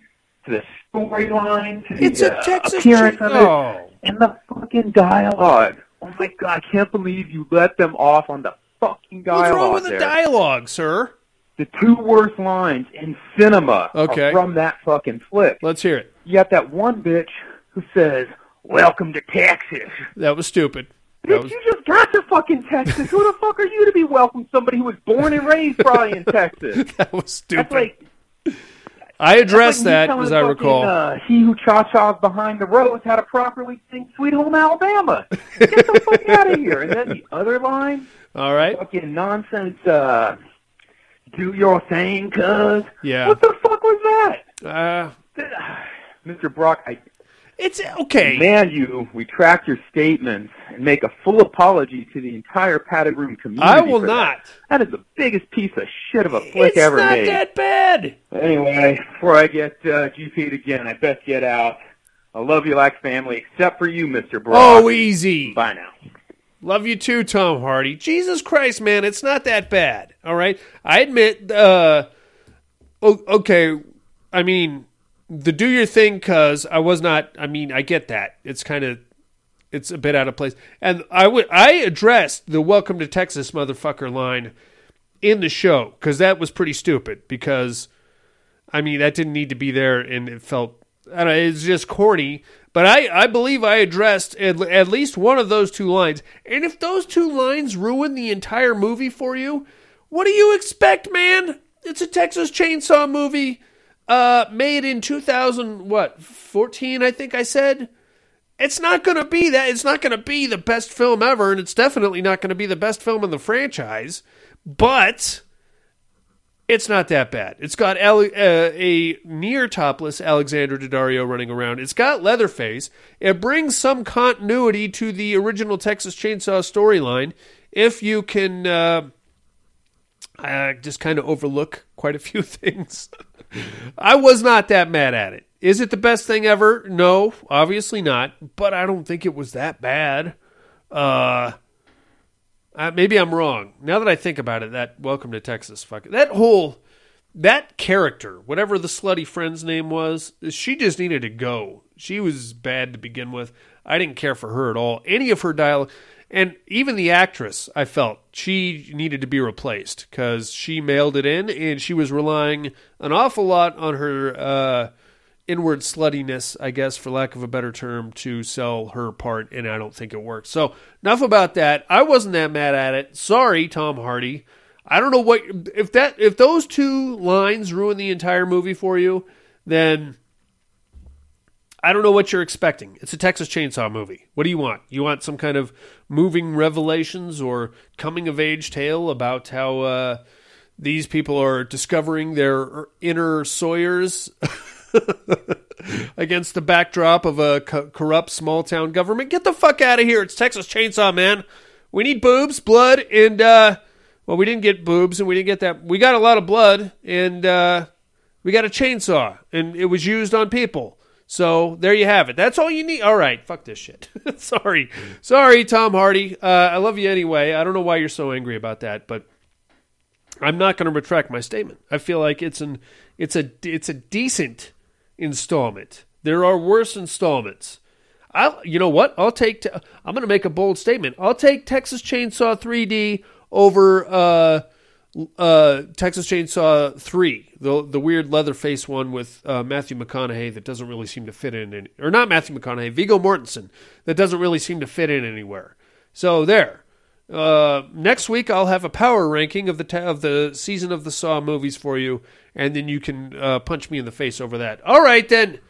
to the storyline to the It's a uh, Texas appearance Chain- of it Oh. and the fucking dialogue. Oh my god, I can't believe you let them off on the fucking dialogue What's wrong with the dialogue, sir? the two worst lines in cinema Okay. from that fucking flick. Let's hear it. You got that one bitch who says, "Welcome to Texas." That was stupid. Bitch, was you just got to fucking Texas. Who the fuck are you to be welcome somebody who was born and raised probably in Texas? that was stupid. That's like I addressed that, as I fucking, recall. Uh, he who cha chas behind the rose how to properly sing "Sweet Home Alabama." Get the fuck out of here! And then the other line, All right. fucking nonsense. Uh, do your thing, cuz. Yeah. What the fuck was that? Uh, Mr. Brock, I It's okay. demand you retract your statements and make a full apology to the entire padded room community. I will not. That. that is the biggest piece of shit of a flick It's ever not made. that bad. Anyway, before I get uh, GP'd again, I best get out. I love you like family, except for you, Mr. Brock. Oh, easy. Bye now. Love you too, Tom Hardy. Jesus Christ, man, it's not that bad. All right, I admit. Uh, okay, I mean, the do your thing, cause I was not. I mean, I get that. It's kind of, it's a bit out of place. And I would, I addressed the "Welcome to Texas, motherfucker" line in the show because that was pretty stupid. Because, I mean, that didn't need to be there, and it felt. I don't know, it's just corny. But I, I believe I addressed at, at least one of those two lines. And if those two lines ruin the entire movie for you, what do you expect, man? It's a Texas Chainsaw movie, uh, made in 2000, what, 14, I think I said? It's not going to be that. It's not going to be the best film ever, and it's definitely not going to be the best film in the franchise. But it's not that bad. It's got Ale- uh, a near topless Alexandra Daddario running around. It's got Leatherface. It brings some continuity to the original Texas Chainsaw storyline. If you can uh, uh, just kind of overlook quite a few things, I was not that mad at it. Is it the best thing ever? No, obviously not. But I don't think it was that bad. Uh, uh, maybe I'm wrong. Now that I think about it, that Welcome to Texas, fuck that whole that character, whatever the slutty friend's name was, she just needed to go. She was bad to begin with. I didn't care for her at all. Any of her dialogue, and even the actress, I felt she needed to be replaced because she mailed it in, and she was relying an awful lot on her. Uh, inward sluttiness, I guess, for lack of a better term, to sell her part, and I don't think it worked. So, enough about that. I wasn't that mad at it. Sorry, Tom Hardy. I don't know what if that if those two lines ruin the entire movie for you, then I don't know what you're expecting. It's a Texas Chainsaw movie. What do you want? You want some kind of moving revelations or coming of age tale about how uh, these people are discovering their inner Sawyers against the backdrop of a co- corrupt small town government. Get the fuck out of here. It's Texas Chainsaw, man. We need boobs, blood, and, uh, well, we didn't get boobs and we didn't get that. We got a lot of blood and, uh, we got a chainsaw and it was used on people. So there you have it. That's all you need. All right. Fuck this shit. Sorry. Sorry, Tom Hardy. Uh, I love you anyway. I don't know why you're so angry about that, but I'm not going to retract my statement. I feel like it's an it's a it's a decent installment. There are worse installments. I you know what? I'll take te- I'm going to make a bold statement. I'll take Texas Chainsaw 3D over uh uh Texas Chainsaw 3, the the weird Leatherface one with uh, Matthew McConaughey that doesn't really seem to fit in any, or not Matthew McConaughey, Viggo Mortensen that doesn't really seem to fit in anywhere. So there. Uh, next week I'll have a power ranking of the ta- of the season of the Saw movies for you, and then you can uh, punch me in the face over that. All right, then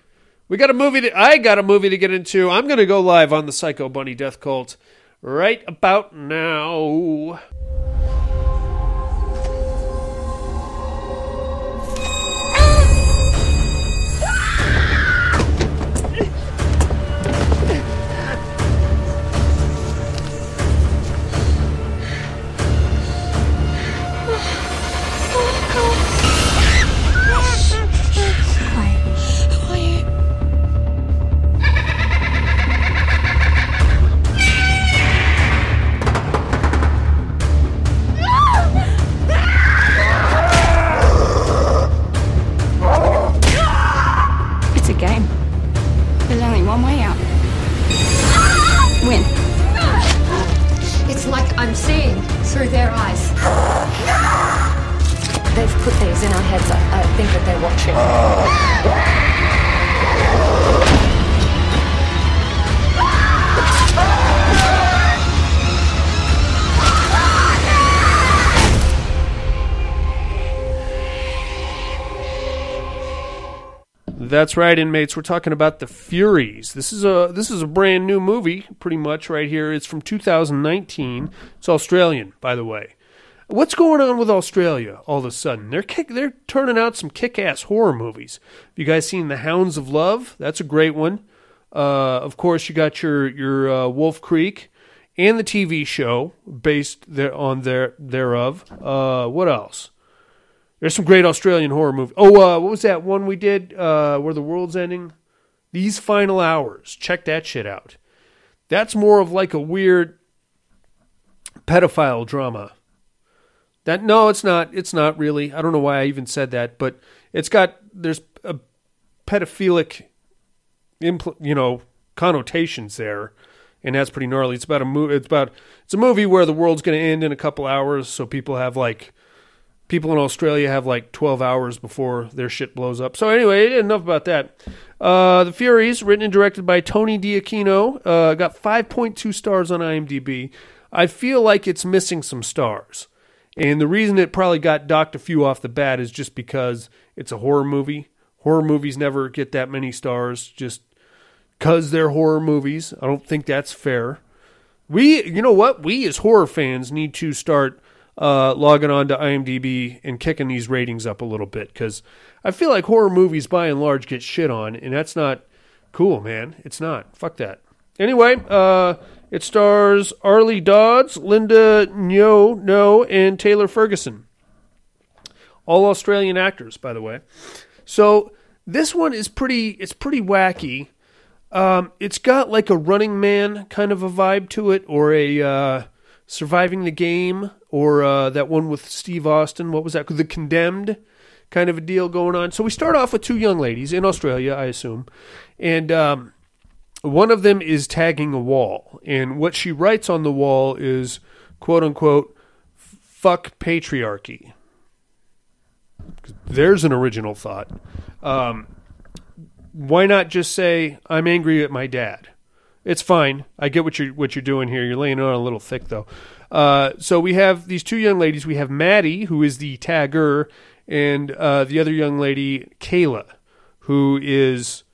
we got a movie. To, I got a movie to get into. I'm to go live on the Psycho Bunny Death Cult right about now. That's right, inmates. We're talking about the Furies. This is a this is a brand new movie, pretty much right here. It's from 2019. It's Australian, by the way. What's going on with Australia all of a sudden? They're kick, they're turning out some kick-ass horror movies. Have you guys seen The Hounds of Love? That's a great one. Uh, of course, you got your your uh, Wolf Creek and the TV show based there on their thereof. Uh, what else? There's some great Australian horror movie. Oh, uh, what was that one we did uh, where the world's ending? These final hours. Check that shit out. That's more of like a weird pedophile drama. That no, it's not. It's not really. I don't know why I even said that, but it's got there's a pedophilic, impl- you know, connotations there, and that's pretty gnarly. It's about a movie. It's about it's a movie where the world's going to end in a couple hours, so people have like people in Australia have like 12 hours before their shit blows up. So anyway, enough about that. Uh, the Furies, written and directed by Tony D'Aquino, uh, got 5.2 stars on IMDb. I feel like it's missing some stars. And the reason it probably got docked a few off the bat is just because it's a horror movie. Horror movies never get that many stars just because they're horror movies. I don't think that's fair. We, you know what? We as horror fans need to start uh, logging on to IMDb and kicking these ratings up a little bit because I feel like horror movies by and large get shit on, and that's not cool, man. It's not. Fuck that. Anyway, uh, it stars Airlie Dodds, Linda Nyo No, and Taylor Ferguson. All Australian actors, by the way. So this one is pretty. It's pretty wacky. Um, it's got like a Running Man kind of a vibe to it, or a uh, Surviving the Game, or uh, that one with Steve Austin. What was that? The Condemned kind of a deal going on. So we start off with two young ladies in Australia, I assume, and um, one of them is tagging a wall, and what she writes on the wall is "quote unquote" fuck patriarchy. There's an original thought. Um, why not just say I'm angry at my dad? It's fine. I get what you're what you're doing here. You're laying it on a little thick though. Uh, so we have these two young ladies. We have Maddie, who is the tagger, and uh, the other young lady, Kayla, who is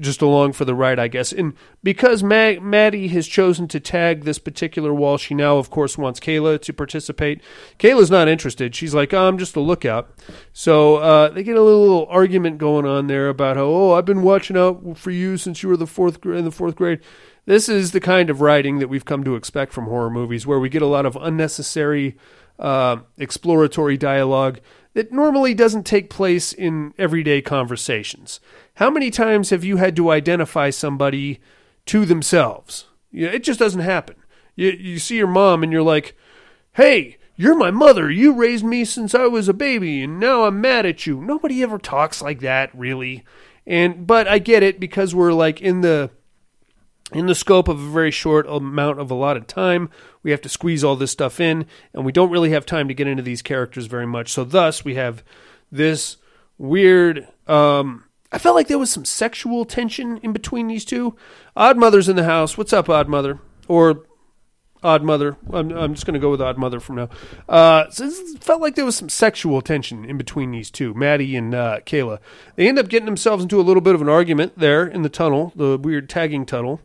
just along for the ride, I guess. And because Ma- Maddie has chosen to tag this particular wall, she now, of course, wants Kayla to participate. Kayla's not interested. She's like, oh, I'm just a lookout. So uh, they get a little, argument going on there about how, oh, I've been watching out for you since you were the fourth in the fourth grade. This is the kind of writing that we've come to expect from horror movies, where we get a lot of unnecessary uh, exploratory dialogue that normally doesn't take place in everyday conversations. How many times have you had to identify somebody to themselves? You know, it just doesn't happen. You, you see your mom and you're like, hey, you're my mother. You raised me since I was a baby, and now I'm mad at you. Nobody ever talks like that, really. And but I get it because we're like in the in the scope of a very short amount of a lot of time. We have to squeeze all this stuff in, and we don't really have time to get into these characters very much. So thus we have this weird um I felt like there was some sexual tension in between these two. Odd Mother's in the house. What's up, Odd Mother? Or Odd Mother. I'm, I'm just going to go with Odd Mother from now. Uh, so it felt like there was some sexual tension in between these two, Maddie and uh, Kayla. They end up getting themselves into a little bit of an argument there in the tunnel, the weird tagging tunnel.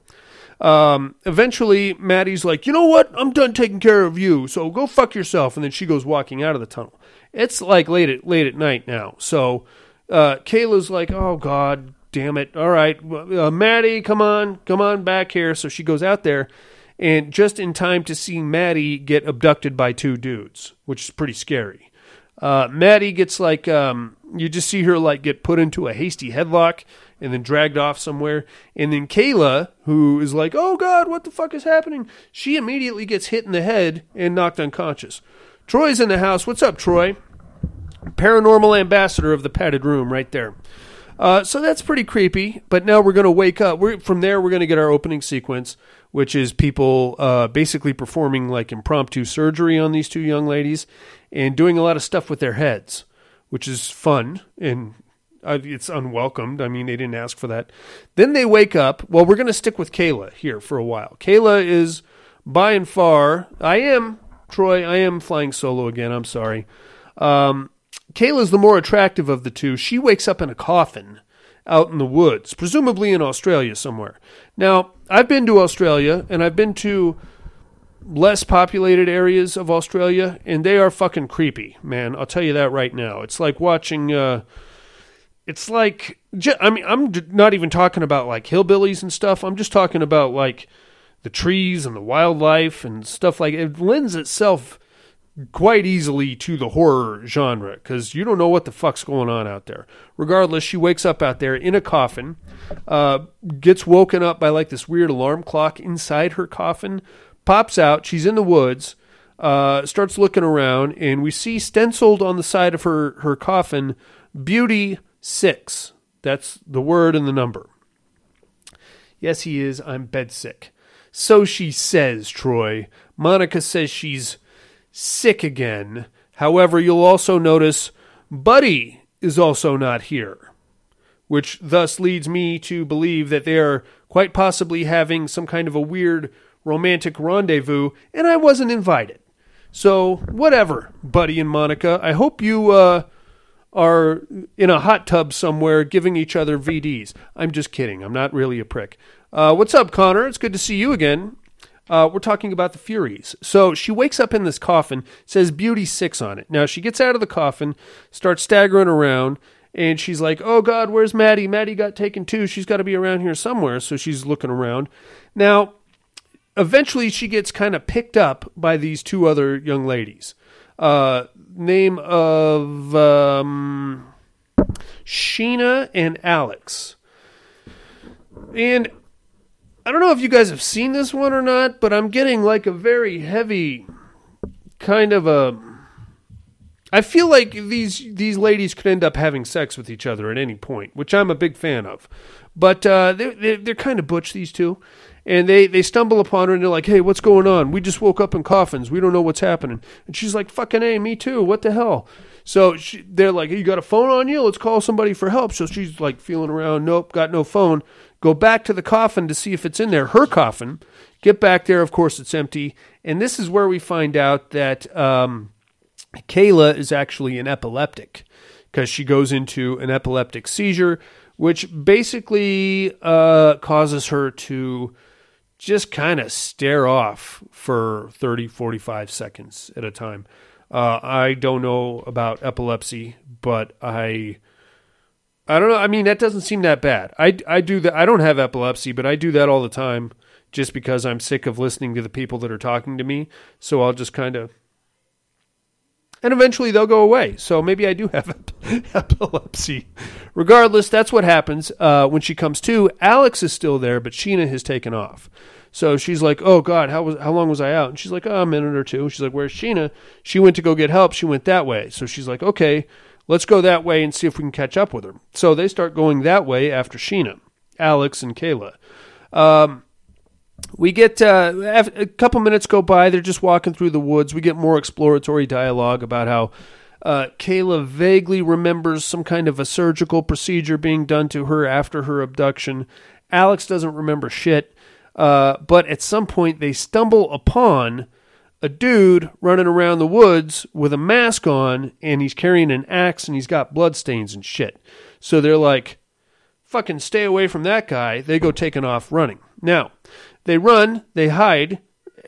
Um, eventually, Maddie's like, you know what? I'm done taking care of you, so go fuck yourself. And then she goes walking out of the tunnel. It's like late at late at night now, so uh, Kayla's like, oh God, damn it! All right, uh, Maddie, come on, come on back here. So she goes out there, and just in time to see Maddie get abducted by two dudes, which is pretty scary. Uh, Maddie gets like, um, you just see her like get put into a hasty headlock and then dragged off somewhere. And then Kayla, who is like, oh God, what the fuck is happening? She immediately gets hit in the head and knocked unconscious. Troy's in the house. What's up, Troy? paranormal ambassador of the padded room right there. Uh, so that's pretty creepy. But now we're going to wake up. We're, from there, we're going to get our opening sequence, which is people uh, basically performing like impromptu surgery on these two young ladies and doing a lot of stuff with their heads, which is fun and uh, it's unwelcomed. I mean, they didn't ask for that. Then they wake up. Well, we're going to stick with Kayla here for a while. Kayla is by and far. I am Troy. I am flying solo again. I'm sorry. Um, Kayla's the more attractive of the two. She wakes up in a coffin out in the woods, presumably in Australia somewhere. Now, I've been to Australia and I've been to less populated areas of Australia, and they are fucking creepy, man. I'll tell you that right now. It's like watching. Uh, it's like I mean I'm not even talking about like hillbillies and stuff. I'm just talking about like the trees and the wildlife and stuff like it lends itself quite easily to the horror genre because you don't know what the fuck's going on out there. Regardless, she wakes up out there in a coffin, uh, gets woken up by like this weird alarm clock inside her coffin, pops out. She's in the woods, uh, starts looking around, and we see stenciled on the side of her, her coffin, Beauty Six. That's the word and the number. Yes, he is. I'm bedsick. So she says, Troy. Monica says she's sick again. However, you'll also notice Buddy is also not here, which thus leads me to believe that they are quite possibly having some kind of a weird romantic rendezvous, and I wasn't invited. So, whatever, Buddy and Monica. I hope you uh, are in a hot tub somewhere giving each other VDs. I'm just kidding. I'm not really a prick. Uh, what's up, Connor? It's good to see you again. Uh, we're talking about the Furies. So she wakes up in this coffin, says Beauty Six on it. Now she gets out of the coffin, starts staggering around, and she's like, Oh God, where's Maddie? Maddie got taken too. She's got to be around here somewhere. So she's looking around. Now, eventually she gets kind of picked up by these two other young ladies. Uh, name of um, Sheena and Alex. And I don't know if you guys have seen this one or not, but I'm getting like a very heavy kind of a. I feel like these these ladies could end up having sex with each other at any point, which I'm a big fan of. But uh, they're, they're they're kind of butch these two, and they they stumble upon her and they're like, "Hey, what's going on? We just woke up in coffins. We don't know what's happening." And she's like, "Fucking a, me too. What the hell?" So she, they're like, hey, "You got a phone on you? Let's call somebody for help." So she's like feeling around. Nope, got no phone. Go back to the coffin to see if it's in there. Her coffin. Get back there. Of course, it's empty. And this is where we find out that um, Kayla is actually an epileptic because she goes into an epileptic seizure, which basically uh, causes her to just kind of stare off for 30, 45 seconds at a time. Uh, I don't know about epilepsy, but I. I don't know. I mean, that doesn't seem that bad. I, I do that. I don't have epilepsy, but I do that all the time just because I'm sick of listening to the people that are talking to me. So I'll just kind of. And eventually they'll go away. So maybe I do have epilepsy. Regardless, that's what happens. Uh, when she comes to, Alex is still there, but Sheena has taken off. So she's like, "Oh God, how was how long was I out?" And she's like, "Oh, a minute or two. She's like, "Where's Sheena?" She went to go get help. She went that way. So she's like, "Okay, let's go that way and see if we can catch up with her." So they start going that way after Sheena, Alex, and Kayla. Um, we get uh, a couple minutes go by. They're just walking through the woods. We get more exploratory dialogue about how uh, Kayla vaguely remembers some kind of a surgical procedure being done to her after her abduction. Alex doesn't remember shit. Uh, but at some point, they stumble upon a dude running around the woods with a mask on, and he's carrying an axe and he's got bloodstains and shit. So they're like, fucking stay away from that guy. They go taking off running. Now, they run, they hide.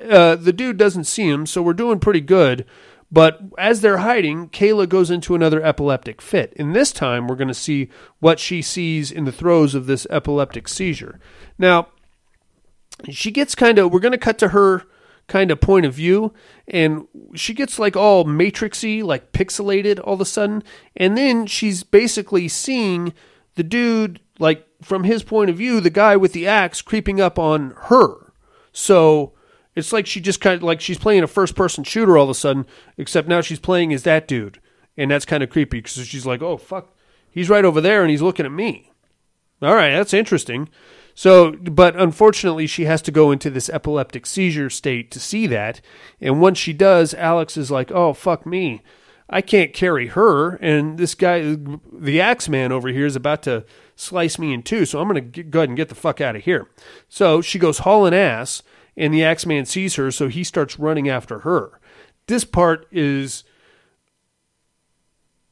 Uh, the dude doesn't see him, so we're doing pretty good. But as they're hiding, Kayla goes into another epileptic fit. And this time, we're going to see what she sees in the throes of this epileptic seizure. Now, she gets kind of, we're going to cut to her kind of point of view, and she gets like all matrixy, like pixelated all of a sudden. And then she's basically seeing the dude, like from his point of view, the guy with the axe creeping up on her. So it's like she just kind of like she's playing a first person shooter all of a sudden, except now she's playing as that dude. And that's kind of creepy because she's like, oh, fuck, he's right over there and he's looking at me. All right, that's interesting. So, but unfortunately, she has to go into this epileptic seizure state to see that. And once she does, Alex is like, oh, fuck me. I can't carry her. And this guy, the axe man over here, is about to slice me in two. So I'm going to go ahead and get the fuck out of here. So she goes hauling ass, and the axe man sees her. So he starts running after her. This part is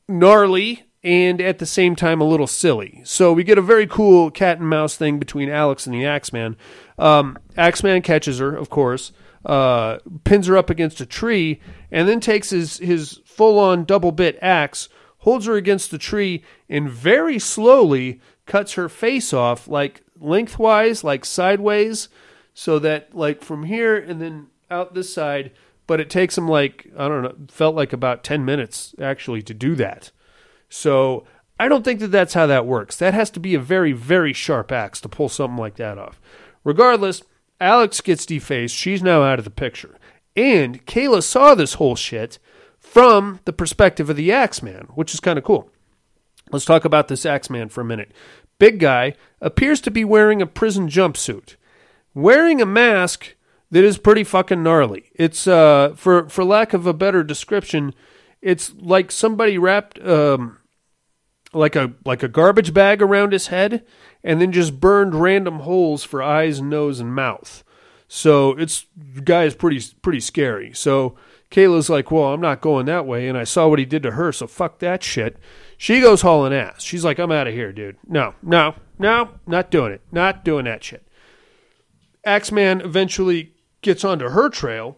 gnarly and at the same time a little silly. So we get a very cool cat and mouse thing between Alex and the Axeman. Um, Axeman catches her, of course, uh, pins her up against a tree, and then takes his, his full on double bit axe, holds her against the tree, and very slowly cuts her face off, like lengthwise, like sideways, so that like from here and then out this side. But it takes him like I don't know, felt like about ten minutes actually to do that. So I don't think that that's how that works. That has to be a very, very sharp axe to pull something like that off. Regardless, Alex gets defaced. She's now out of the picture. And Kayla saw this whole shit from the perspective of the Axeman, which is kind of cool. Let's talk about this Axeman for a minute. Big guy appears to be wearing a prison jumpsuit, wearing a mask that is pretty fucking gnarly. It's uh, for for lack of a better description, it's like somebody wrapped um, like a like a garbage bag around his head and then just burned random holes for eyes, nose, and mouth. So it's guy is pretty pretty scary. So Kayla's like, well, I'm not going that way, and I saw what he did to her, so fuck that shit. She goes hauling ass. She's like, I'm out of here, dude. No, no, no, not doing it. Not doing that shit. Axeman eventually gets onto her trail,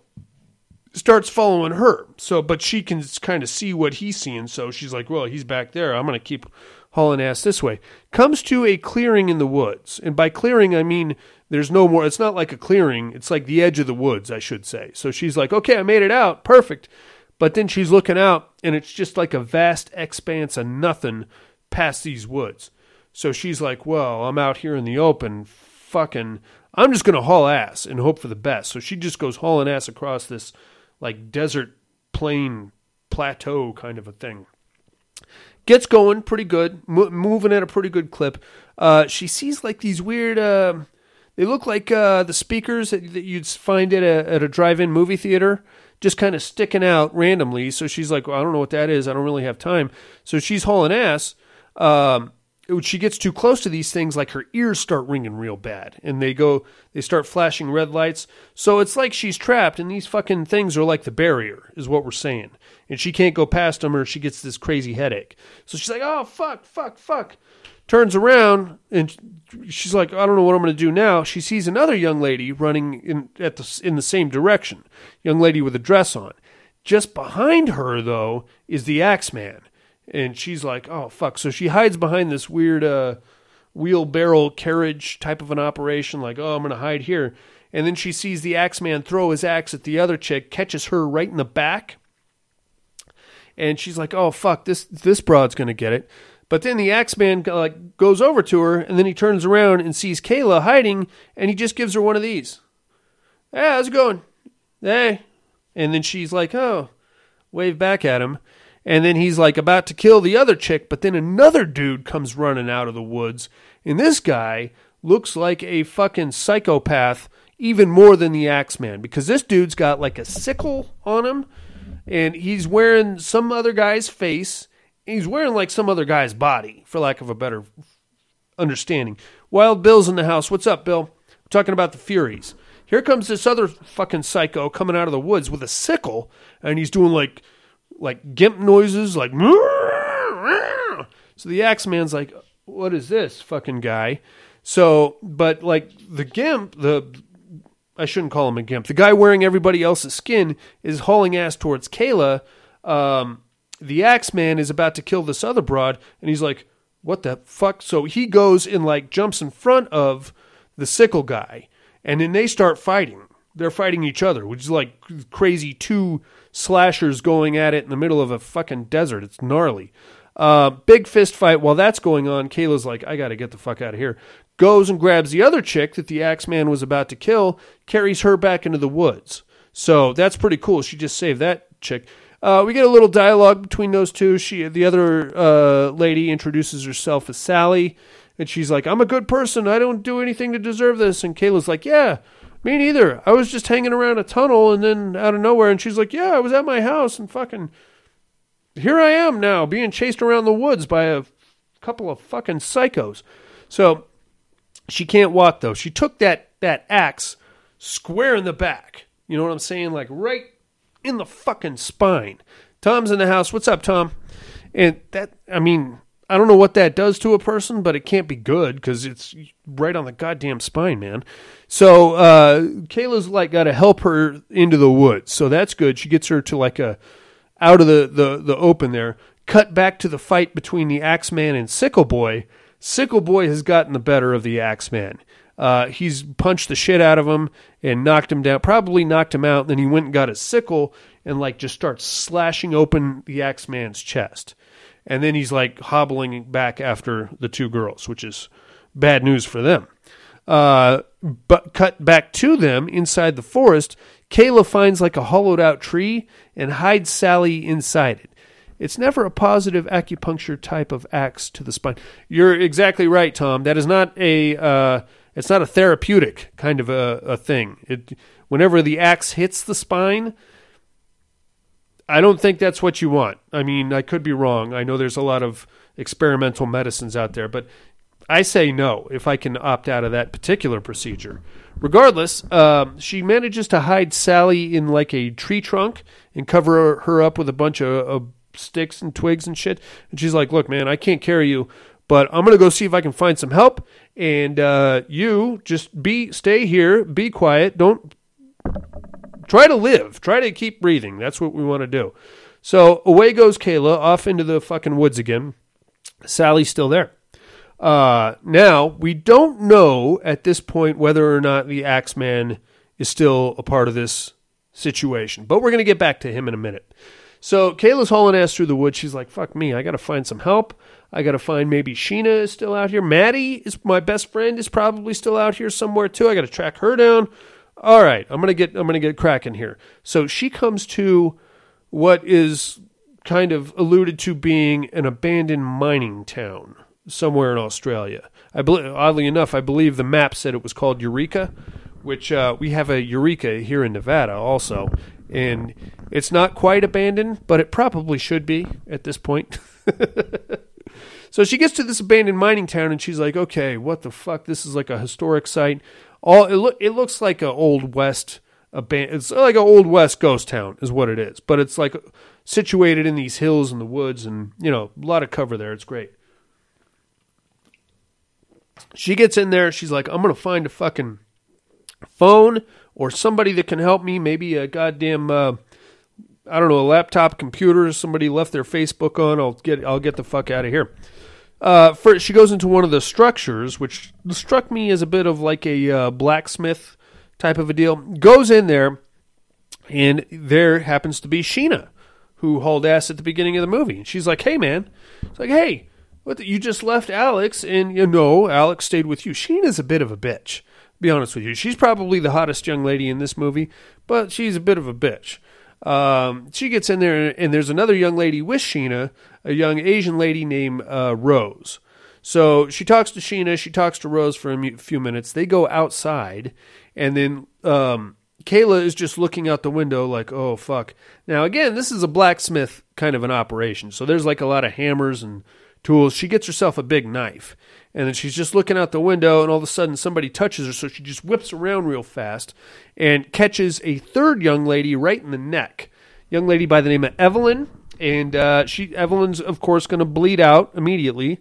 starts following her. So, but she can kind of see what he's seeing. So she's like, well, he's back there. I'm going to keep hauling ass this way. Comes to a clearing in the woods. And by clearing, I mean there's no more. It's not like a clearing. It's like the edge of the woods, I should say. So she's like, okay, I made it out. Perfect. But then she's looking out, and it's just like a vast expanse of nothing past these woods. So she's like, well, I'm out here in the open. Fucking, I'm just going to haul ass and hope for the best. So she just goes hauling ass across this like desert plain plateau kind of a thing. Gets going pretty good, mo- moving at a pretty good clip. Uh, she sees like these weird. Uh, they look like uh, the speakers that, you'd find at a at a drive-in movie theater, just kind of sticking out randomly. So she's like, well, I don't know what that is. I don't really have time. So she's hauling ass. Um, when she gets too close to these things, like her ears start ringing real bad, and they go, they start flashing red lights. So it's like she's trapped, and these fucking things are like the barrier, is what we're saying. And she can't go past them, or she gets this crazy headache. So she's like, oh fuck, fuck, fuck. Turns around, and she's like, I don't know what I'm going to do now. She sees another young lady running in at the in the same direction, young lady with a dress on. Just behind her, though, is the Axeman and she's like, "Oh fuck!" So she hides behind this weird uh, wheelbarrow carriage type of an operation. Like, "Oh, I'm gonna hide here," and then she sees the Axeman throw his axe at the other chick, catches her right in the back, and she's like, "Oh fuck! This this broad's gonna get it." But then the Axeman like goes over to her, and then he turns around and sees Kayla hiding, and he just gives her one of these. Hey, how's it going? Hey, and then she's like, "Oh," wave back at him. And then he's like about to kill the other chick, but then another dude comes running out of the woods. And this guy looks like a fucking psychopath even more than the Axeman because this dude's got like a sickle on him and he's wearing some other guy's face. He's wearing like some other guy's body, for lack of a better understanding. Wild Bill's in the house. What's up, Bill? We're talking about the Furies. Here comes this other fucking psycho coming out of the woods with a sickle, and he's doing like like gimp noises, like. So the Axeman's like, "What is this fucking guy?" So, but like the gimp, the I shouldn't call him a gimp. The guy wearing everybody else's skin is hauling ass towards Kayla. Um, the Axeman is about to kill this other broad, and he's like, "What the fuck?" So he goes and like jumps in front of the sickle guy, and then they start fighting. They're fighting each other, which is like crazy two slashers going at it in the middle of a fucking desert. It's gnarly. Uh, big fist fight. While that's going on, Kayla's like, I got to get the fuck out of here. Goes and grabs the other chick that the Axeman was about to kill, carries her back into the woods. So that's pretty cool. She just saved that chick. Uh, we get a little dialogue between those two. She, the other uh, lady, introduces herself as Sally, and she's like, "I'm a good person. I don't do anything to deserve this." And Kayla's like, "Yeah, me neither. I was just hanging around a tunnel and then out of nowhere, and she's like, Yeah, I was at my house and fucking. Here I am now, being chased around the woods by a couple of fucking psychos. So she can't walk though. She took that, that axe square in the back. You know what I'm saying? Like right in the fucking spine. Tom's in the house. What's up, Tom? And that, I mean, I don't know what that does to a person, but it can't be good because it's right on the goddamn spine, man. So uh, Kayla's like got to help her into the woods, so that's good. She gets her to like a out of the, the the open there. cut back to the fight between the Axeman and Sickle Boy. Sickle Boy has gotten the better of the Axeman. Uh, he's punched the shit out of him and knocked him down, probably knocked him out. Then he went and got his sickle and like just starts slashing open the Axeman's chest. And then he's like hobbling back after the two girls, which is bad news for them. Uh, but cut back to them inside the forest, Kayla finds like a hollowed out tree and hides Sally inside it. It's never a positive acupuncture type of axe to the spine. You're exactly right, Tom. That is not a uh, it's not a therapeutic kind of a, a thing. It whenever the axe hits the spine, I don't think that's what you want. I mean, I could be wrong. I know there's a lot of experimental medicines out there, but I say no if I can opt out of that particular procedure. Regardless, um, she manages to hide Sally in like a tree trunk and cover her up with a bunch of, of sticks and twigs and shit. And she's like, "Look, man, I can't carry you, but I'm gonna go see if I can find some help. And uh, you just be stay here, be quiet, don't try to live, try to keep breathing. That's what we want to do." So away goes Kayla off into the fucking woods again. Sally's still there. Uh, now, we don't know at this point whether or not the Axeman is still a part of this situation, but we're going to get back to him in a minute. So Kayla's hauling ass through the woods. She's like, fuck me, I got to find some help. I got to find maybe Sheena is still out here. Maddie is my best friend is probably still out here somewhere too. I got to track her down. All right, I'm to get I'm to get cracking here. So she comes to what is kind of alluded to being an abandoned mining town somewhere in Australia. I believe, oddly enough, I believe the map said it was called Eureka, which uh, we have a Eureka here in Nevada also, and it's not quite abandoned, but it probably should be at this point. so she gets to this abandoned mining town, and she's like, "Okay, what the fuck? This is like a historic site. All it, lo- it looks like a old west." Aban- it's like an old west ghost town is what it is but it's like situated in these hills and the woods and you know a lot of cover there it's great she gets in there. She's like, I'm to find a fucking phone or somebody that can help me. Maybe a goddamn, uh, I don't know, a laptop computer. Somebody left their Facebook on. I'll get, I'll get the fuck out of here. Uh, first, she goes into one of the structures, which struck me as a bit of like a uh, blacksmith type of a deal. Goes in there, and there happens to be Sheena, who hauled ass at the beginning of the movie. And she's like, "Hey, man," it's like, "Hey, what? The, you just left Alex, and you know Alex stayed with you. Sheena's a bit of a bitch. Be honest with you, she's probably the hottest young lady in this movie, but she's a bit of a bitch. Um, she gets in there, and there's another young lady with Sheena, a young Asian lady named uh, Rose. So she talks to Sheena, she talks to Rose for a few minutes. They go outside, and then um, Kayla is just looking out the window, like, oh, fuck. Now, again, this is a blacksmith kind of an operation. So there's like a lot of hammers and tools. She gets herself a big knife. And then she's just looking out the window, and all of a sudden somebody touches her, so she just whips around real fast and catches a third young lady right in the neck. Young lady by the name of Evelyn, and uh, she Evelyn's of course going to bleed out immediately.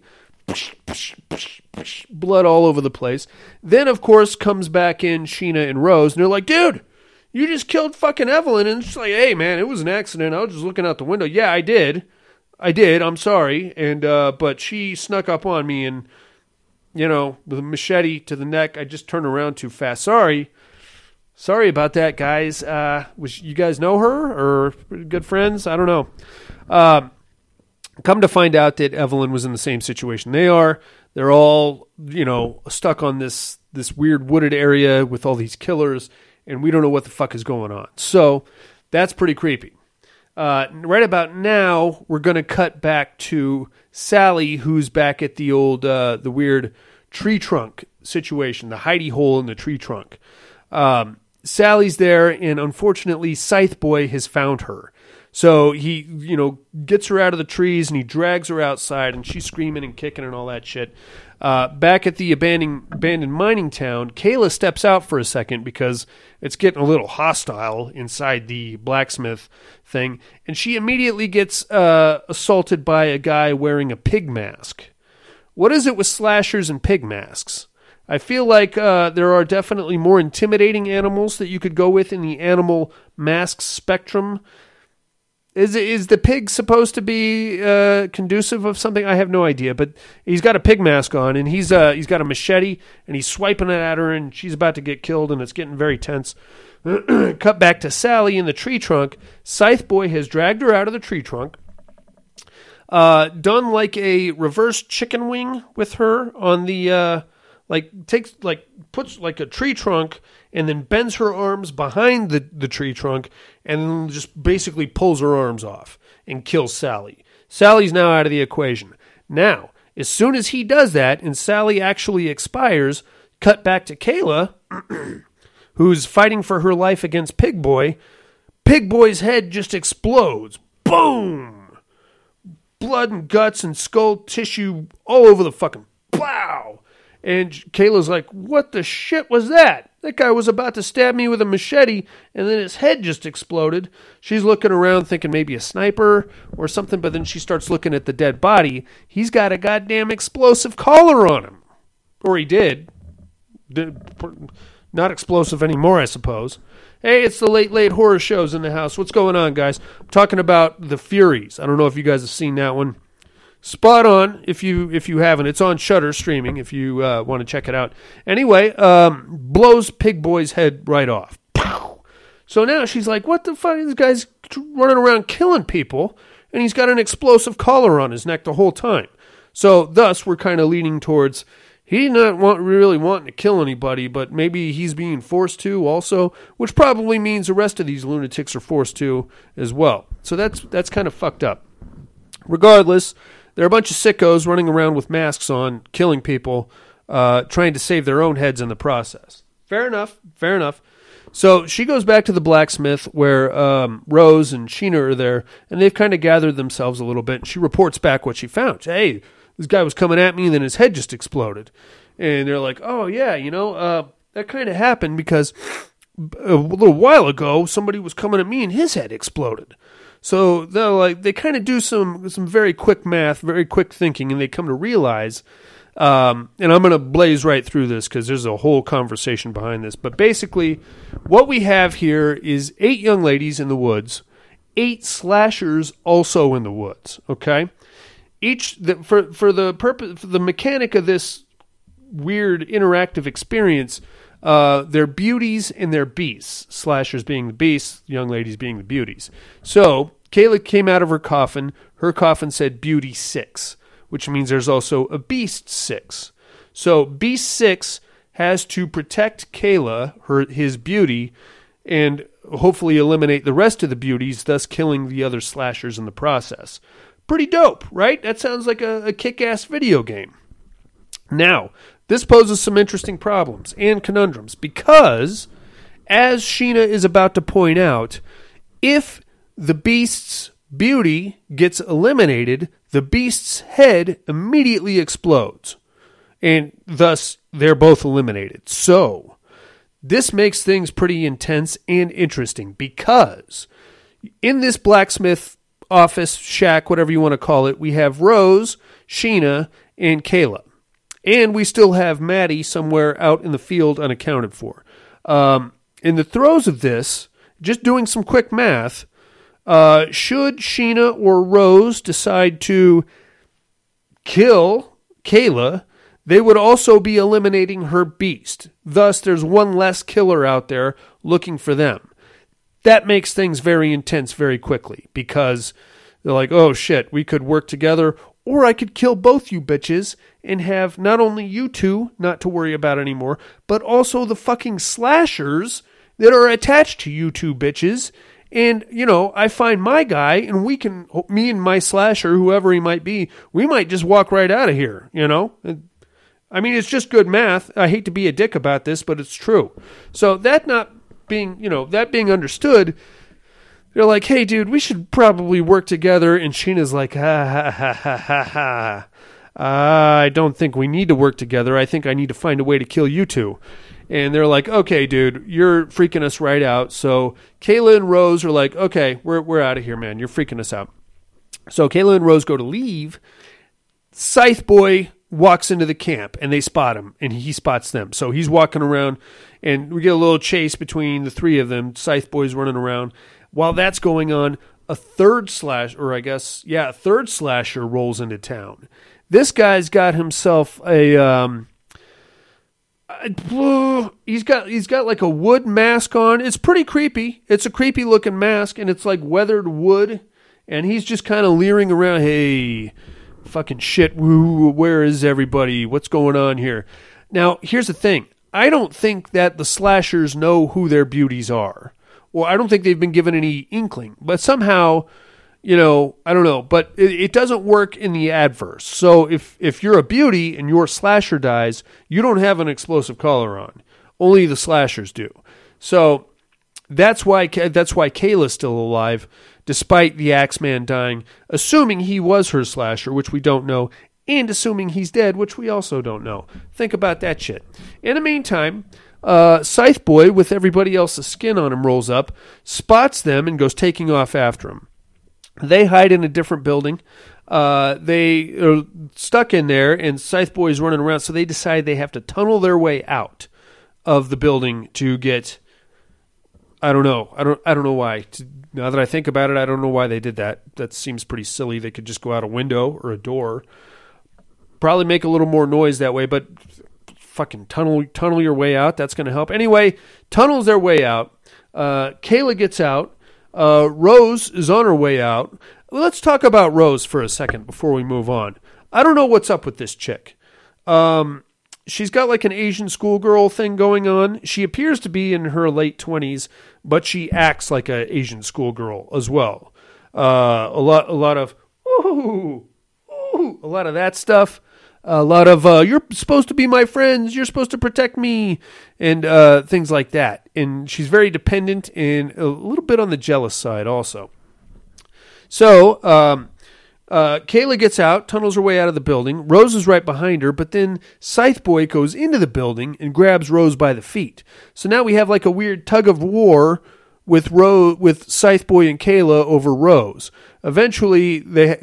Blood all over the place. Then of course comes back in Sheena and Rose, and they're like, "Dude, you just killed fucking Evelyn." And she's like, "Hey man, it was an accident. I was just looking out the window." Yeah, I did. I did. I'm sorry, and uh, but she snuck up on me, and you know, with a machete to the neck. I just turned around too fast. Sorry, sorry about that, guys. Uh, was you guys know her or good friends? I don't know. Um, come to find out that Evelyn was in the same situation they are. They're all you know stuck on this this weird wooded area with all these killers, and we don't know what the fuck is going on. So that's pretty creepy. Uh, right about now, we're going to cut back to Sally, who's back at the old, uh, the weird tree trunk situation, the hidey hole in the tree trunk. Um, Sally's there, and unfortunately, Scythe Boy has found her. So he, you know, gets her out of the trees and he drags her outside, and she's screaming and kicking and all that shit. Uh, back at the abandoned, abandoned mining town, Kayla steps out for a second because it's getting a little hostile inside the blacksmith thing, and she immediately gets uh, assaulted by a guy wearing a pig mask. What is it with slashers and pig masks? I feel like uh, there are definitely more intimidating animals that you could go with in the animal mask spectrum. Is is the pig supposed to be uh, conducive of something? I have no idea, but he's got a pig mask on, and he's uh, he's got a machete, and he's swiping it at her, and she's about to get killed, and it's getting very tense. Cut back to Sally in the tree trunk. Scythe Boy has dragged her out of the tree trunk. Uh, done like a reverse chicken wing with her on the uh, like takes like puts like a tree trunk and then bends her arms behind the, the tree trunk and just basically pulls her arms off and kills Sally. Sally's now out of the equation. Now, as soon as he does that and Sally actually expires, cut back to Kayla, who's fighting for her life against Pig Boy. Pig Boy's head just explodes. Boom! Blood and guts and skull tissue all over the fucking pow. And Kayla's like, "What the shit was that? That guy was about to stab me with a machete, and then his head just exploded." She's looking around, thinking maybe a sniper or something, but then she starts looking at the dead body. He's got a goddamn explosive collar on him, or he did. Not explosive anymore, I suppose. Hey, it's the late late horror shows in the house. What's going on, guys? I'm talking about the Furies. I don't know if you guys have seen that one. Spot on. If you if you haven't, it's on Shudder streaming. If you uh, want to check it out. Anyway, um, blows Pig Boy's head right off. Pow! So now she's like, "What the fuck? This guy's running around killing people, and he's got an explosive collar on his neck the whole time." So thus, we're kind of leaning towards he not want really wanting to kill anybody, but maybe he's being forced to also, which probably means the rest of these lunatics are forced to as well. So that's that's kind of fucked up. Regardless, there are a bunch of sickos running around with masks on, killing people, uh, trying to save their own heads in the process. Fair enough. Fair enough. So she goes back to the blacksmith where um, Rose and Sheena are there, and they've kind of gathered themselves a little bit. And she reports back what she found. Hey, this guy was coming at me, and then his head just exploded. And they're like, oh, yeah, you know, uh, that kind of happened because a little while ago, somebody was coming at me, and his head exploded. So they're like they kind of do some some very quick math, very quick thinking, and they come to realize. Um, and I'm going to blaze right through this because there's a whole conversation behind this. But basically, what we have here is eight young ladies in the woods, eight slashers also in the woods. Okay, each the, for for the purpose for the mechanic of this weird interactive experience. Uh, they're beauties and they're beasts. Slashers being the beasts, young ladies being the beauties. So Kayla came out of her coffin. Her coffin said Beauty Six, which means there's also a Beast Six. So Beast Six has to protect Kayla, her his beauty, and hopefully eliminate the rest of the beauties, thus killing the other slashers in the process. Pretty dope, right? That sounds like a, a kick-ass video game. Now, this poses some interesting problems and conundrums because, as Sheena is about to point out, if the beast's beauty gets eliminated, the beast's head immediately explodes, and thus they're both eliminated. So, this makes things pretty intense and interesting because in this blacksmith office, shack, whatever you want to call it, we have Rose, Sheena, and Kayla and we still have Maddie somewhere out in the field unaccounted for. Um, in the throes of this, just doing some quick math, uh, should Sheena or Rose decide to kill Kayla, they would also be eliminating her beast. Thus, there's one less killer out there looking for them. That makes things very intense very quickly because they're like, oh shit, we could work together, or I could kill both you bitches and have not only you two not to worry about anymore, but also the fucking slashers that are attached to you two bitches. And, you know, I find my guy and we can, me and my slasher, whoever he might be, we might just walk right out of here, you know? I mean, it's just good math. I hate to be a dick about this, but it's true. So that not being, you know, that being understood, they're like, hey, dude, we should probably work together. And Sheena's like, ha ha ha ha ha ha. I don't think we need to work together. I think I need to find a way to kill you two. And they're like, okay, dude, you're freaking us right out. So Kayla and Rose are like, okay, we're, we're out of here, man. You're freaking us out. So Kayla and Rose go to leave. Scythe Boy walks into the camp and they spot him and he spots them. So he's walking around and we get a little chase between the three of them. Scythe Boy's running around. While that's going on, a third slash, or I guess, yeah, a third slasher rolls into town. This guy's got himself a. Um, uh, he's got he's got like a wood mask on. It's pretty creepy. It's a creepy looking mask, and it's like weathered wood. And he's just kind of leering around. Hey, fucking shit! Where is everybody? What's going on here? Now, here's the thing. I don't think that the slashers know who their beauties are. Well, I don't think they've been given any inkling. But somehow, you know, I don't know. But it, it doesn't work in the adverse. So if if you're a beauty and your slasher dies, you don't have an explosive collar on. Only the slashers do. So that's why that's why Kayla's still alive, despite the Axeman dying, assuming he was her slasher, which we don't know, and assuming he's dead, which we also don't know. Think about that shit. In the meantime, uh, Scythe Boy, with everybody else's skin on him, rolls up, spots them, and goes taking off after him. They hide in a different building. Uh, they are stuck in there, and Scythe Boy is running around, so they decide they have to tunnel their way out of the building to get. I don't know. I don't. I don't know why. Now that I think about it, I don't know why they did that. That seems pretty silly. They could just go out a window or a door probably make a little more noise that way, but fucking tunnel tunnel your way out. That's going to help. Anyway, tunnels their way out. Uh, Kayla gets out. Uh, Rose is on her way out. Let's talk about Rose for a second before we move on. I don't know what's up with this chick. Um, she's got like an Asian schoolgirl thing going on. She appears to be in her late twenties, but she acts like an Asian schoolgirl as well. Uh, a lot, a lot of ooh, ooh, a lot of that stuff a lot of uh, "you're supposed to be my friends," "you're supposed to protect me," and uh, things like that. And she's very dependent and a little bit on the jealous side, also. So um, uh, Kayla gets out, tunnels her way out of the building. Rose is right behind her, but then Scythe Boy goes into the building and grabs Rose by the feet. So now we have like a weird tug of war with Rose, with Scythe Boy and Kayla over Rose. Eventually, they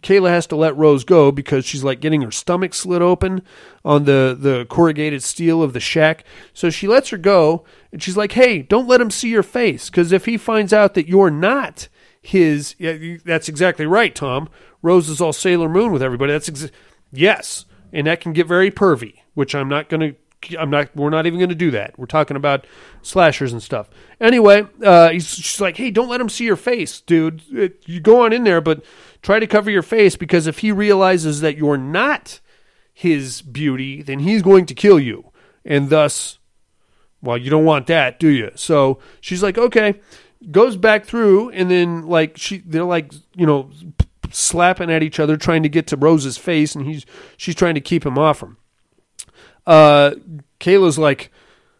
Kayla has to let Rose go because she's like getting her stomach slit open on the the corrugated steel of the shack. So she lets her go, and she's like, "Hey, don't let him see your face, because if he finds out that you're not his, yeah, that's exactly right, Tom. Rose is all Sailor Moon with everybody. That's ex- yes, and that can get very pervy, which I'm not going to I'm not. We're not even going to do that. We're talking about slashers and stuff. Anyway, uh, he's she's like, "Hey, don't let him see your face, dude. It, you go on in there, but try to cover your face because if he realizes that you're not his beauty, then he's going to kill you, and thus, well, you don't want that, do you?" So she's like, "Okay." Goes back through, and then like she, they're like, you know, slapping at each other, trying to get to Rose's face, and he's she's trying to keep him off him uh, Kayla's like,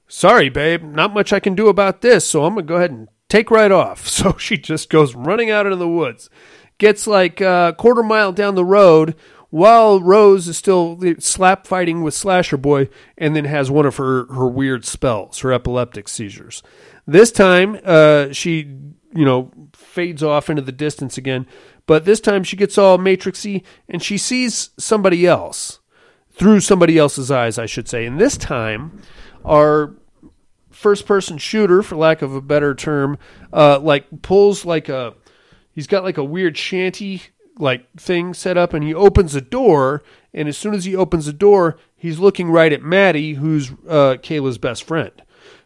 sorry, babe, not much I can do about this, so I'm going to go ahead and take right off. So she just goes running out into the woods, gets like a quarter mile down the road while Rose is still slap fighting with Slasher Boy and then has one of her, her weird spells, her epileptic seizures. This time, uh, she, you know, fades off into the distance again, but this time she gets all matrixy and she sees somebody else through somebody else's eyes, I should say. And this time, our first person shooter, for lack of a better term, uh, like pulls like a he's got like a weird shanty like thing set up, and he opens a door. And as soon as he opens the door, he's looking right at Maddie, who's uh, Kayla's best friend.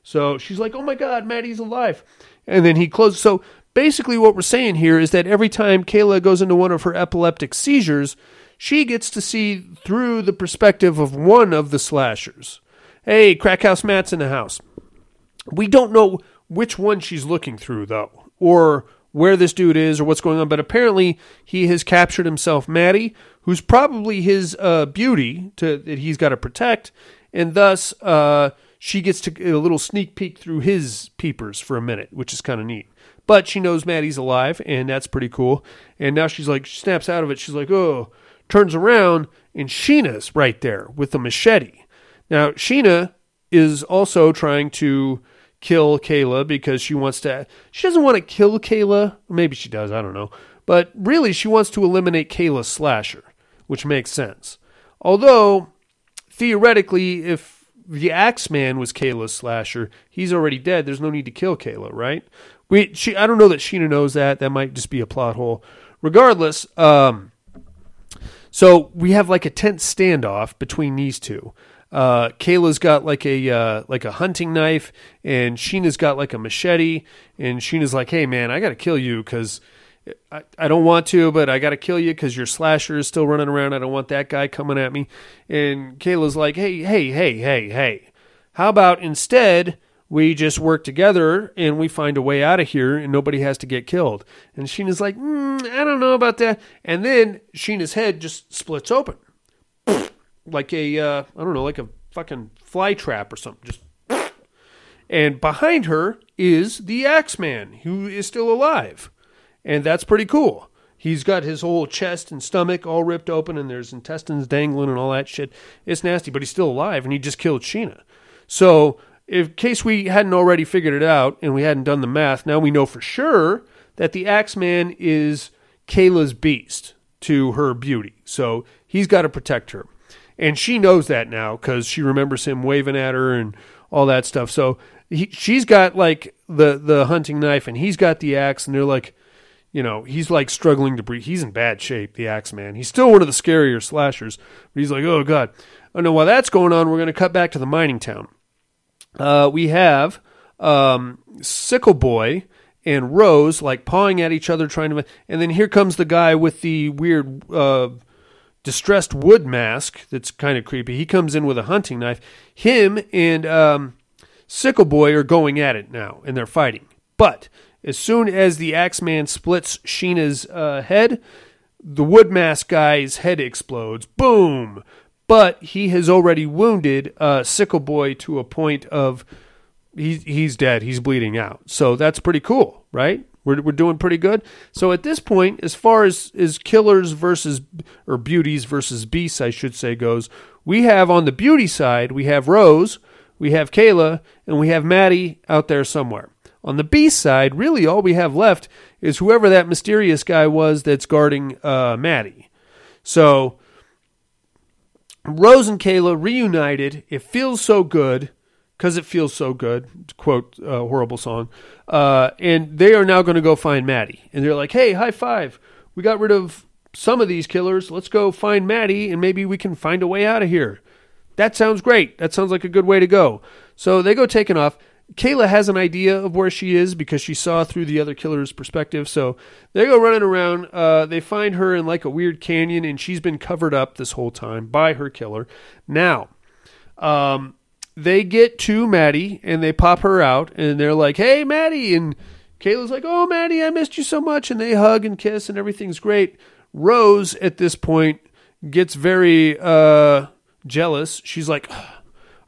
So she's like, "Oh my God, Maddie's alive!" And then he closes. So basically, what we're saying here is that every time Kayla goes into one of her epileptic seizures, she gets to see through the perspective of one of the slashers. Hey, Crackhouse Matt's in the house. We don't know which one she's looking through, though, or where this dude is or what's going on, but apparently he has captured himself Maddie, who's probably his uh, beauty to, that he's got to protect, and thus uh, she gets to a little sneak peek through his peepers for a minute, which is kind of neat. But she knows Maddie's alive, and that's pretty cool. And now she's like, she snaps out of it. She's like, oh, turns around and Sheena's right there with the machete. Now, Sheena is also trying to kill Kayla because she wants to, she doesn't want to kill Kayla. Maybe she does, I don't know. But really, she wants to eliminate Kayla's slasher, which makes sense. Although, theoretically, if the Axeman was Kayla's slasher, he's already dead. There's no need to kill Kayla, right? We she I don't know that Sheena knows that. That might just be a plot hole. Regardless, um, so we have like a tense standoff between these two. Uh, Kayla's got like a uh, like a hunting knife, and Sheena's got like a machete. And Sheena's like, "Hey, man, I got to kill you because I, I don't want to, but I got to kill you because your slasher is still running around. I don't want that guy coming at me." And Kayla's like, "Hey, hey, hey, hey, hey, how about instead?" We just work together and we find a way out of here, and nobody has to get killed. And Sheena's like, mm, I don't know about that. And then Sheena's head just splits open like a uh, I don't know, like a fucking fly trap or something. Just and behind her is the Axeman, who is still alive, and that's pretty cool. He's got his whole chest and stomach all ripped open, and there's intestines dangling and all that shit. It's nasty, but he's still alive, and he just killed Sheena. So, in case we hadn't already figured it out and we hadn't done the math, now we know for sure that the Axeman is Kayla's beast to her beauty. So he's got to protect her and she knows that now because she remembers him waving at her and all that stuff. So he, she's got like the the hunting knife, and he's got the axe, and they're like, you know, he's like struggling to breathe. He's in bad shape, the axe man. He's still one of the scarier slashers, but he's like, oh god. Oh no, while that's going on, we're going to cut back to the mining town. Uh, we have um, Sickle Boy and Rose like pawing at each other, trying to. And then here comes the guy with the weird. Uh, distressed wood mask that's kind of creepy. He comes in with a hunting knife. Him and um, Sickle Boy are going at it now, and they're fighting. But as soon as the Axeman splits Sheena's uh, head, the wood mask guy's head explodes. Boom! But he has already wounded uh, Sickle Boy to a point of he's he's dead. He's bleeding out. So that's pretty cool, right? We're, we're doing pretty good. So at this point, as far as, as killers versus, or beauties versus beasts, I should say, goes, we have on the beauty side, we have Rose, we have Kayla, and we have Maddie out there somewhere. On the beast side, really all we have left is whoever that mysterious guy was that's guarding uh, Maddie. So Rose and Kayla reunited. It feels so good because it feels so good. Quote a horrible song. Uh, and they are now going to go find Maddie. And they're like, hey, high five. We got rid of some of these killers. Let's go find Maddie and maybe we can find a way out of here. That sounds great. That sounds like a good way to go. So they go taking off. Kayla has an idea of where she is because she saw through the other killer's perspective. So they go running around. Uh, they find her in like a weird canyon, and she's been covered up this whole time by her killer. Now, um, they get to Maddie and they pop her out and they're like, "Hey, Maddie!" And Kayla's like, "Oh, Maddie, I missed you so much." And they hug and kiss and everything's great. Rose at this point gets very uh, jealous. She's like,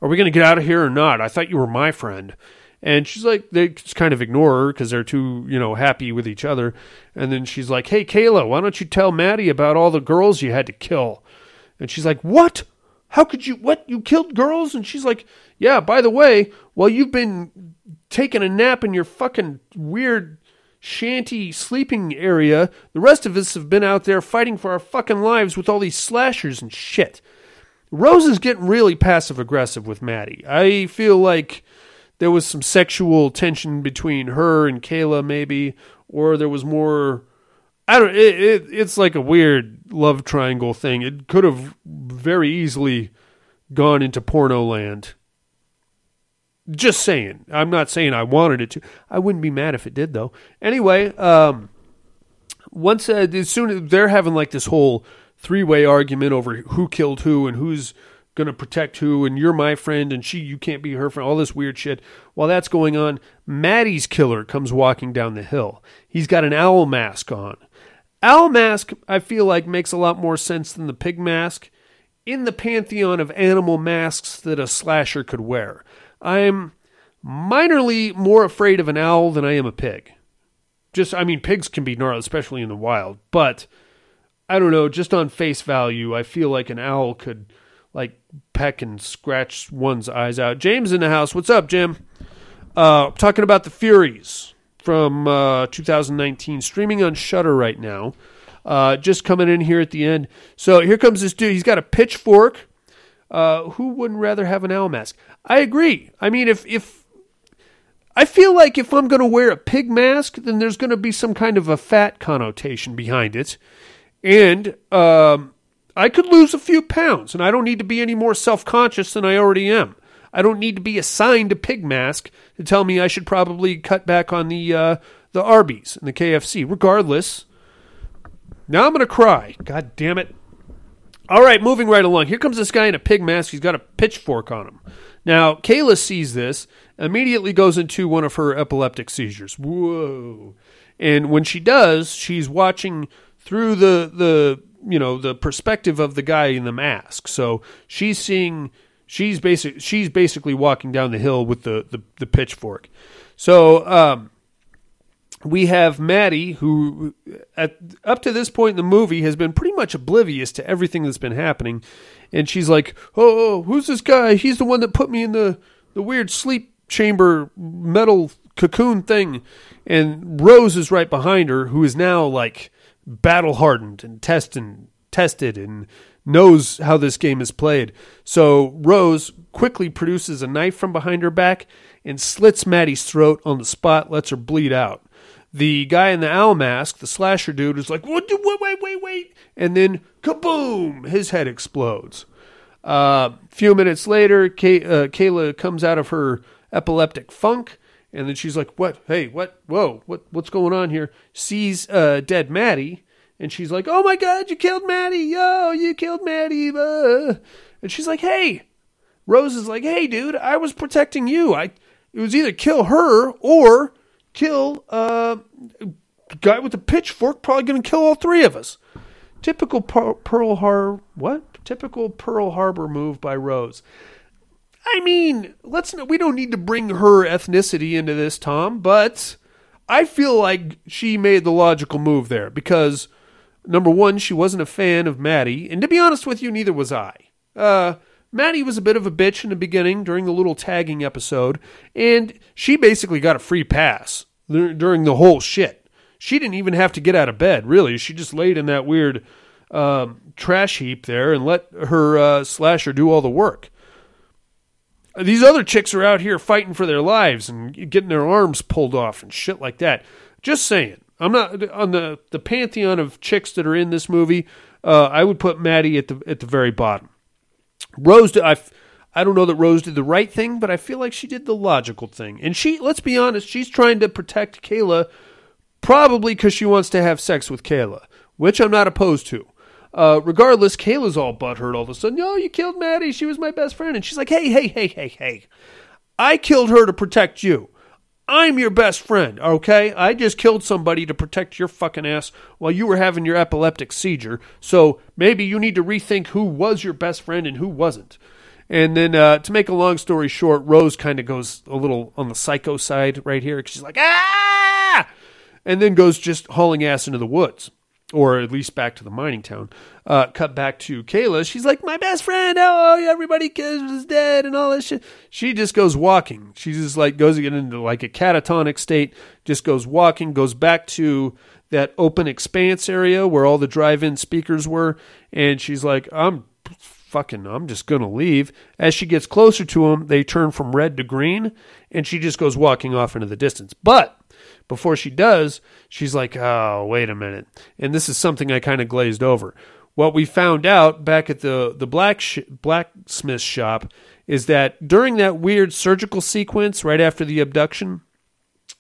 "Are we going to get out of here or not? I thought you were my friend." And she's like, they just kind of ignore her because they're too, you know, happy with each other. And then she's like, "Hey, Kayla, why don't you tell Maddie about all the girls you had to kill?" And she's like, "What?" How could you, what? You killed girls? And she's like, Yeah, by the way, while you've been taking a nap in your fucking weird shanty sleeping area, the rest of us have been out there fighting for our fucking lives with all these slashers and shit. Rose is getting really passive aggressive with Maddie. I feel like there was some sexual tension between her and Kayla, maybe, or there was more I don't. It, it, it's like a weird love triangle thing. It could have very easily gone into porno land. Just saying. I'm not saying I wanted it to. I wouldn't be mad if it did, though. Anyway, um, once uh, as soon as they're having like this whole three way argument over who killed who and who's going to protect who, and you're my friend, and she, you can't be her friend, all this weird shit. While that's going on, Maddie's killer comes walking down the hill. He's got an owl mask on. Owl mask, I feel like, makes a lot more sense than the pig mask in the pantheon of animal masks that a slasher could wear. I'm minorly more afraid of an owl than I am a pig. Just, I mean, pigs can be gnarly, especially in the wild, but I don't know, just on face value, I feel like an owl could, like, peck and scratch one's eyes out. James in the house. What's up, Jim? Uh, talking about the Furies from uh, 2019, streaming on Shudder right now. Uh, just coming in here at the end. So here comes this dude. He's got a pitchfork. Uh, who wouldn't rather have an owl mask? I agree. I mean, if if I feel like if I'm going to wear a pig mask, then there's going to be some kind of a fat connotation behind it. And um, I could lose a few pounds, and I don't need to be any more self conscious than I already am. I don't need to be assigned a pig mask to tell me I should probably cut back on the uh, the Arby's and the KFC. Regardless, now I'm to cry. God damn it. All right, moving right along. Here comes this guy in a pig mask. He's got a pitchfork on him. Now, Kayla sees this, immediately goes into one of her epileptic seizures. Whoa. And when she does, she's watching through the the you know, the perspective of the guy in the mask. So she's seeing she's basic she's basically walking down the hill with the the, the pitchfork. So um we have Maddie, who at up to this point in the movie has been pretty much oblivious to everything that's been happening, and she's like, "Oh, who's this guy? He's the one that put me in the the weird sleep chamber metal cocoon thing." And Rose is right behind her, who is now like battle hardened and tested tested and knows how this game is played. So Rose quickly produces a knife from behind her back and slits Maddie's throat on the spot, lets her bleed out the guy in the owl mask, the slasher dude, is like, "What? Wait, wait, wait, wait!" And then, kaboom! His head explodes. A uh, few minutes later, Kay, uh, Kayla comes out of her epileptic funk, and then she's like, "What? Hey, what? Whoa! What? What's going on here?" Sees uh, dead Maddie, and she's like, "Oh my God! You killed Maddie! Yo, you killed Maddie!" Uh. And she's like, "Hey." Rose is like, "Hey, dude, I was protecting you. I it was either kill her or." kill uh, a guy with a pitchfork. Probably going to kill all three of us. Typical Pearl Harbor. What? Typical Pearl Harbor move by Rose. I mean, let's. We don't need to bring her ethnicity into this, Tom. But I feel like she made the logical move there because number one, she wasn't a fan of Maddie, and to be honest with you, neither was I. Uh, Maddie was a bit of a bitch in the beginning during the little tagging episode, and she basically got a free pass during the whole shit. She didn't even have to get out of bed, really. She just laid in that weird um, trash heap there and let her uh, slasher do all the work. These other chicks are out here fighting for their lives and getting their arms pulled off and shit like that. Just saying. I'm not on the, the pantheon of chicks that are in this movie. Uh, I would put Maddie at the at the very bottom. Rose, did, I, I don't know that Rose did the right thing, but I feel like she did the logical thing. And she, let's be honest, she's trying to protect Kayla probably because she wants to have sex with Kayla, which I'm not opposed to. Uh, regardless, Kayla's all butthurt all of a sudden. No, you killed Maddie. She was my best friend. And she's like, hey, hey, hey, hey, hey. I killed her to protect you. I'm your best friend, okay? I just killed somebody to protect your fucking ass while you were having your epileptic seizure. So maybe you need to rethink who was your best friend and who wasn't. And then, uh, to make a long story short, Rose kind of goes a little on the psycho side right here. She's like, ah! And then goes just hauling ass into the woods or at least back to the mining town. Uh, cut back to Kayla. She's like, my best friend. Oh, everybody is dead and all this shit. She just goes walking. She just like goes into like a catatonic state. Just goes walking. Goes back to that open expanse area where all the drive-in speakers were, and she's like, I'm fucking. I'm just gonna leave. As she gets closer to him, they turn from red to green, and she just goes walking off into the distance. But before she does, she's like, "Oh, wait a minute." And this is something I kind of glazed over. What we found out back at the the black sh- blacksmith shop is that during that weird surgical sequence right after the abduction,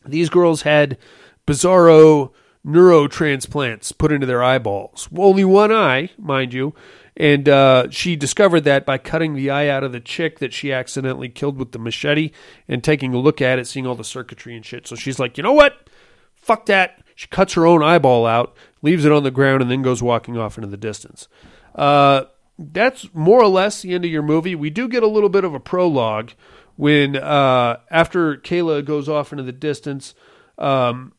these girls had bizarro neurotransplants put into their eyeballs. Only one eye, mind you. And uh, she discovered that by cutting the eye out of the chick that she accidentally killed with the machete and taking a look at it, seeing all the circuitry and shit. So she's like, you know what? Fuck that. She cuts her own eyeball out, leaves it on the ground, and then goes walking off into the distance. Uh, that's more or less the end of your movie. We do get a little bit of a prologue when, uh, after Kayla goes off into the distance, um,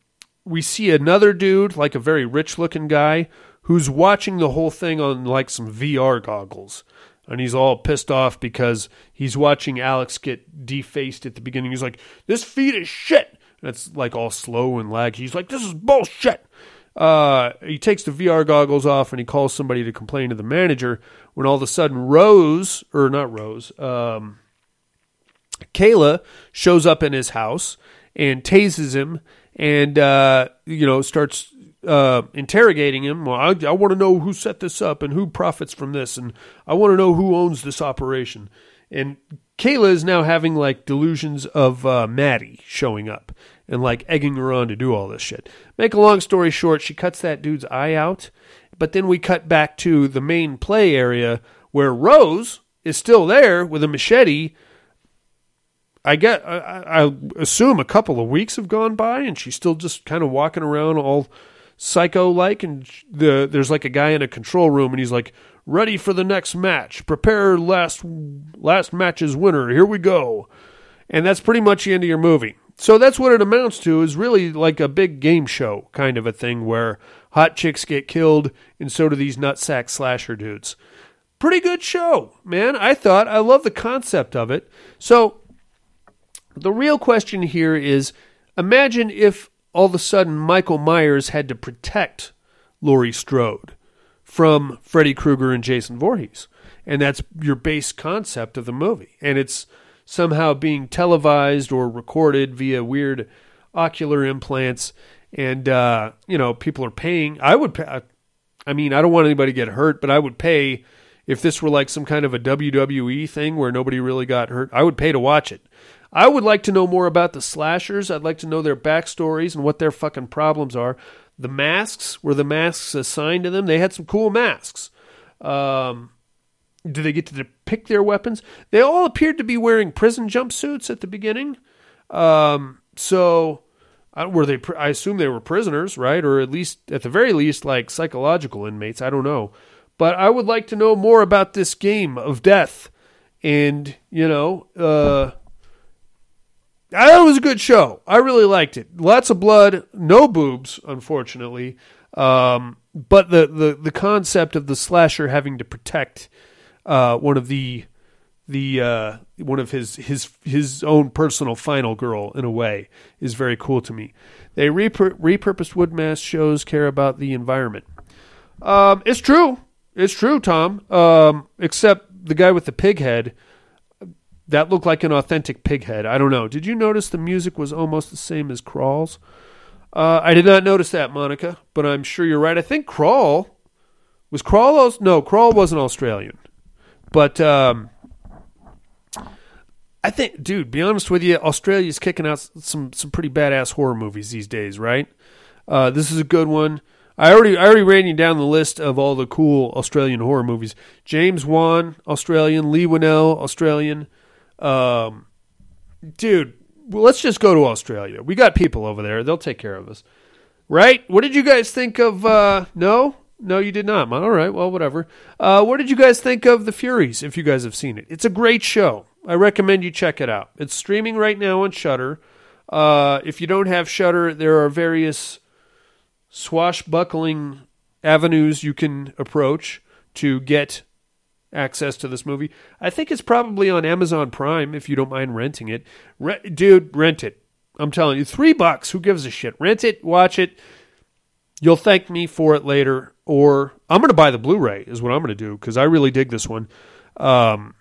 we see another dude, like a very rich looking guy, who's watching the whole thing on like some VR goggles. And he's all pissed off because he's watching Alex get defaced at the beginning. He's like, This feed is shit. It's like all slow and laggy. He's like, This is bullshit. Uh, he takes the VR goggles off and he calls somebody to complain to the manager when all of a sudden Rose, or not Rose, um, Kayla shows up in his house and tases him and uh, you know starts uh, interrogating him. Well, I, I want to know who set this up and who profits from this, and I want to know who owns this operation. And Kayla is now having like delusions of uh, Maddie showing up and like egging her on to do all this shit. Make a long story short, she cuts that dude's eye out, but then we cut back to the main play area where Rose is still there with a machete. I get, I, I assume a couple of weeks have gone by, and she's still just kind of walking around all psycho like, and the there's like a guy in a control room, and he's like, "Ready for the next match. Prepare last last match's winner. Here we go." And that's pretty much the end of your movie. So that's what it amounts to is really like a big game show kind of a thing where hot chicks get killed and so do these nutsack slasher dudes. Pretty good show, man. I thought I love the concept of it. So the real question here is imagine if all of a sudden Michael Myers had to protect Laurie Strode from Freddy Krueger and Jason Voorhees. And that's your base concept of the movie. And it's somehow being televised or recorded via weird ocular implants. And, uh, you know, people are paying. I would pay. I mean, I don't want anybody to get hurt, but I would pay if this were like some kind of a WWE thing where nobody really got hurt. I would pay to watch it. I would like to know more about the slashers. I'd like to know their backstories and what their fucking problems are. The masks were the masks assigned to them. They had some cool masks. Um, do they get to depict their weapons? They all appeared to be wearing prison jumpsuits at the beginning. Um, so were they? I assume they were prisoners, right? Or at least, at the very least, like psychological inmates. I don't know, but I would like to know more about this game of death. And you know, uh, It was a good show. I really liked it. Lots of blood, no boobs, unfortunately. Um, but the, the the concept of the slasher having to protect uh, one of the the uh, one of his his his own personal final girl in a way is very cool to me. They repur- repurposed Woodmass shows care about the environment. Um, it's true. It's true, Tom. Um, except the guy with the pig head that looked like an authentic pig head. I don't know. Did you notice the music was almost the same as Crawl's? Uh, I did not notice that, Monica, but I'm sure you're right. I think Crawl was Crawl. No, Crawl wasn't Australian, but um, I think, dude, be honest with you, Australia's kicking out some some pretty badass horror movies these days, right? Uh, this is a good one. I already I already ran you down the list of all the cool Australian horror movies. James Wan, Australian. Leigh Whannell, Australian. Um, dude, well, let's just go to Australia. We got people over there; they'll take care of us, right? What did you guys think of? Uh, no, no, you did not. All right, well, whatever. Uh, what did you guys think of the Furies? If you guys have seen it, it's a great show. I recommend you check it out. It's streaming right now on Shudder. Uh, if you don't have Shudder, there are various swashbuckling avenues you can approach to get access to this movie. I think it's probably on Amazon Prime if you don't mind renting it. Re- dude, rent it. I'm telling you, three bucks. Who gives a shit? Rent it, watch it. You'll thank me for it later, or I'm going to buy the Blu-ray. Is what I'm going to do because I really dig this one. Um,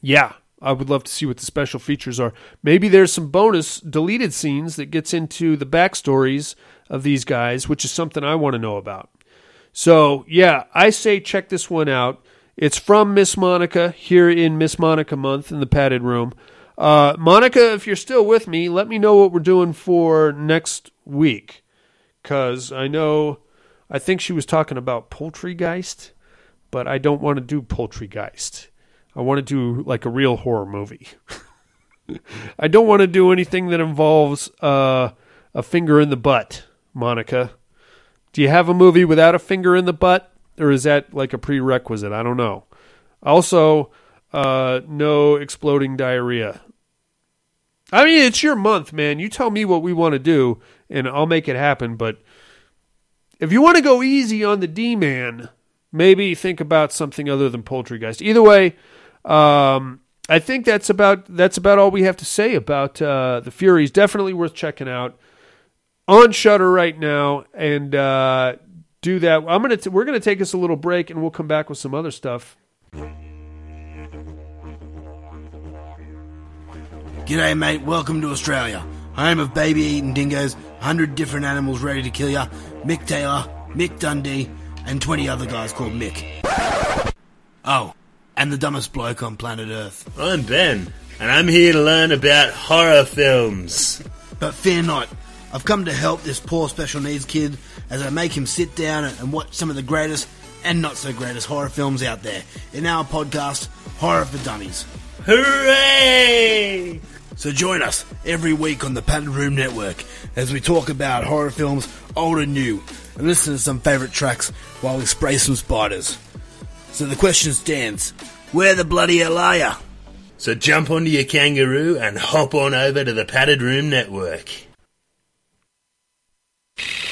yeah, I would love to see what the special features are. Maybe there's some bonus deleted scenes that gets into the backstories of these guys, which is something I want to know about. So, yeah, I say check this one out. It's from Miss Monica here in Miss Monica month in the padded room. Uh, Monica, if you're still with me, let me know what we're doing for next week. Because I know, I think she was talking about Poultrygeist, but I don't want to do Poultrygeist. I want to do like a real horror movie. I don't want to do anything that involves uh, a finger in the butt, Monica. Do you have a movie without a finger in the butt, or is that like a prerequisite? I don't know. Also, uh, no exploding diarrhea. I mean, it's your month, man. You tell me what we want to do, and I'll make it happen. But if you want to go easy on the D man, maybe think about something other than Poultrygeist. Either way, um, I think that's about that's about all we have to say about uh, the Furies. Definitely worth checking out on Shudder right now, and uh, do that. I'm gonna t- we're gonna take us a little break, and we'll come back with some other stuff. G'day, mate. Welcome to Australia, home of baby eating dingoes, 100 different animals ready to kill ya, Mick Taylor, Mick Dundee, and 20 other guys called Mick. Oh, and the dumbest bloke on planet Earth. I'm Ben, and I'm here to learn about horror films. But fear not, I've come to help this poor special needs kid as I make him sit down and watch some of the greatest and not so greatest horror films out there in our podcast, Horror for Dummies. Hooray! So join us every week on the Padded Room Network as we talk about horror films, old and new, and listen to some favourite tracks while we spray some spiders. So the question stands, where the bloody hell are ya? So jump onto your kangaroo and hop on over to the Padded Room Network you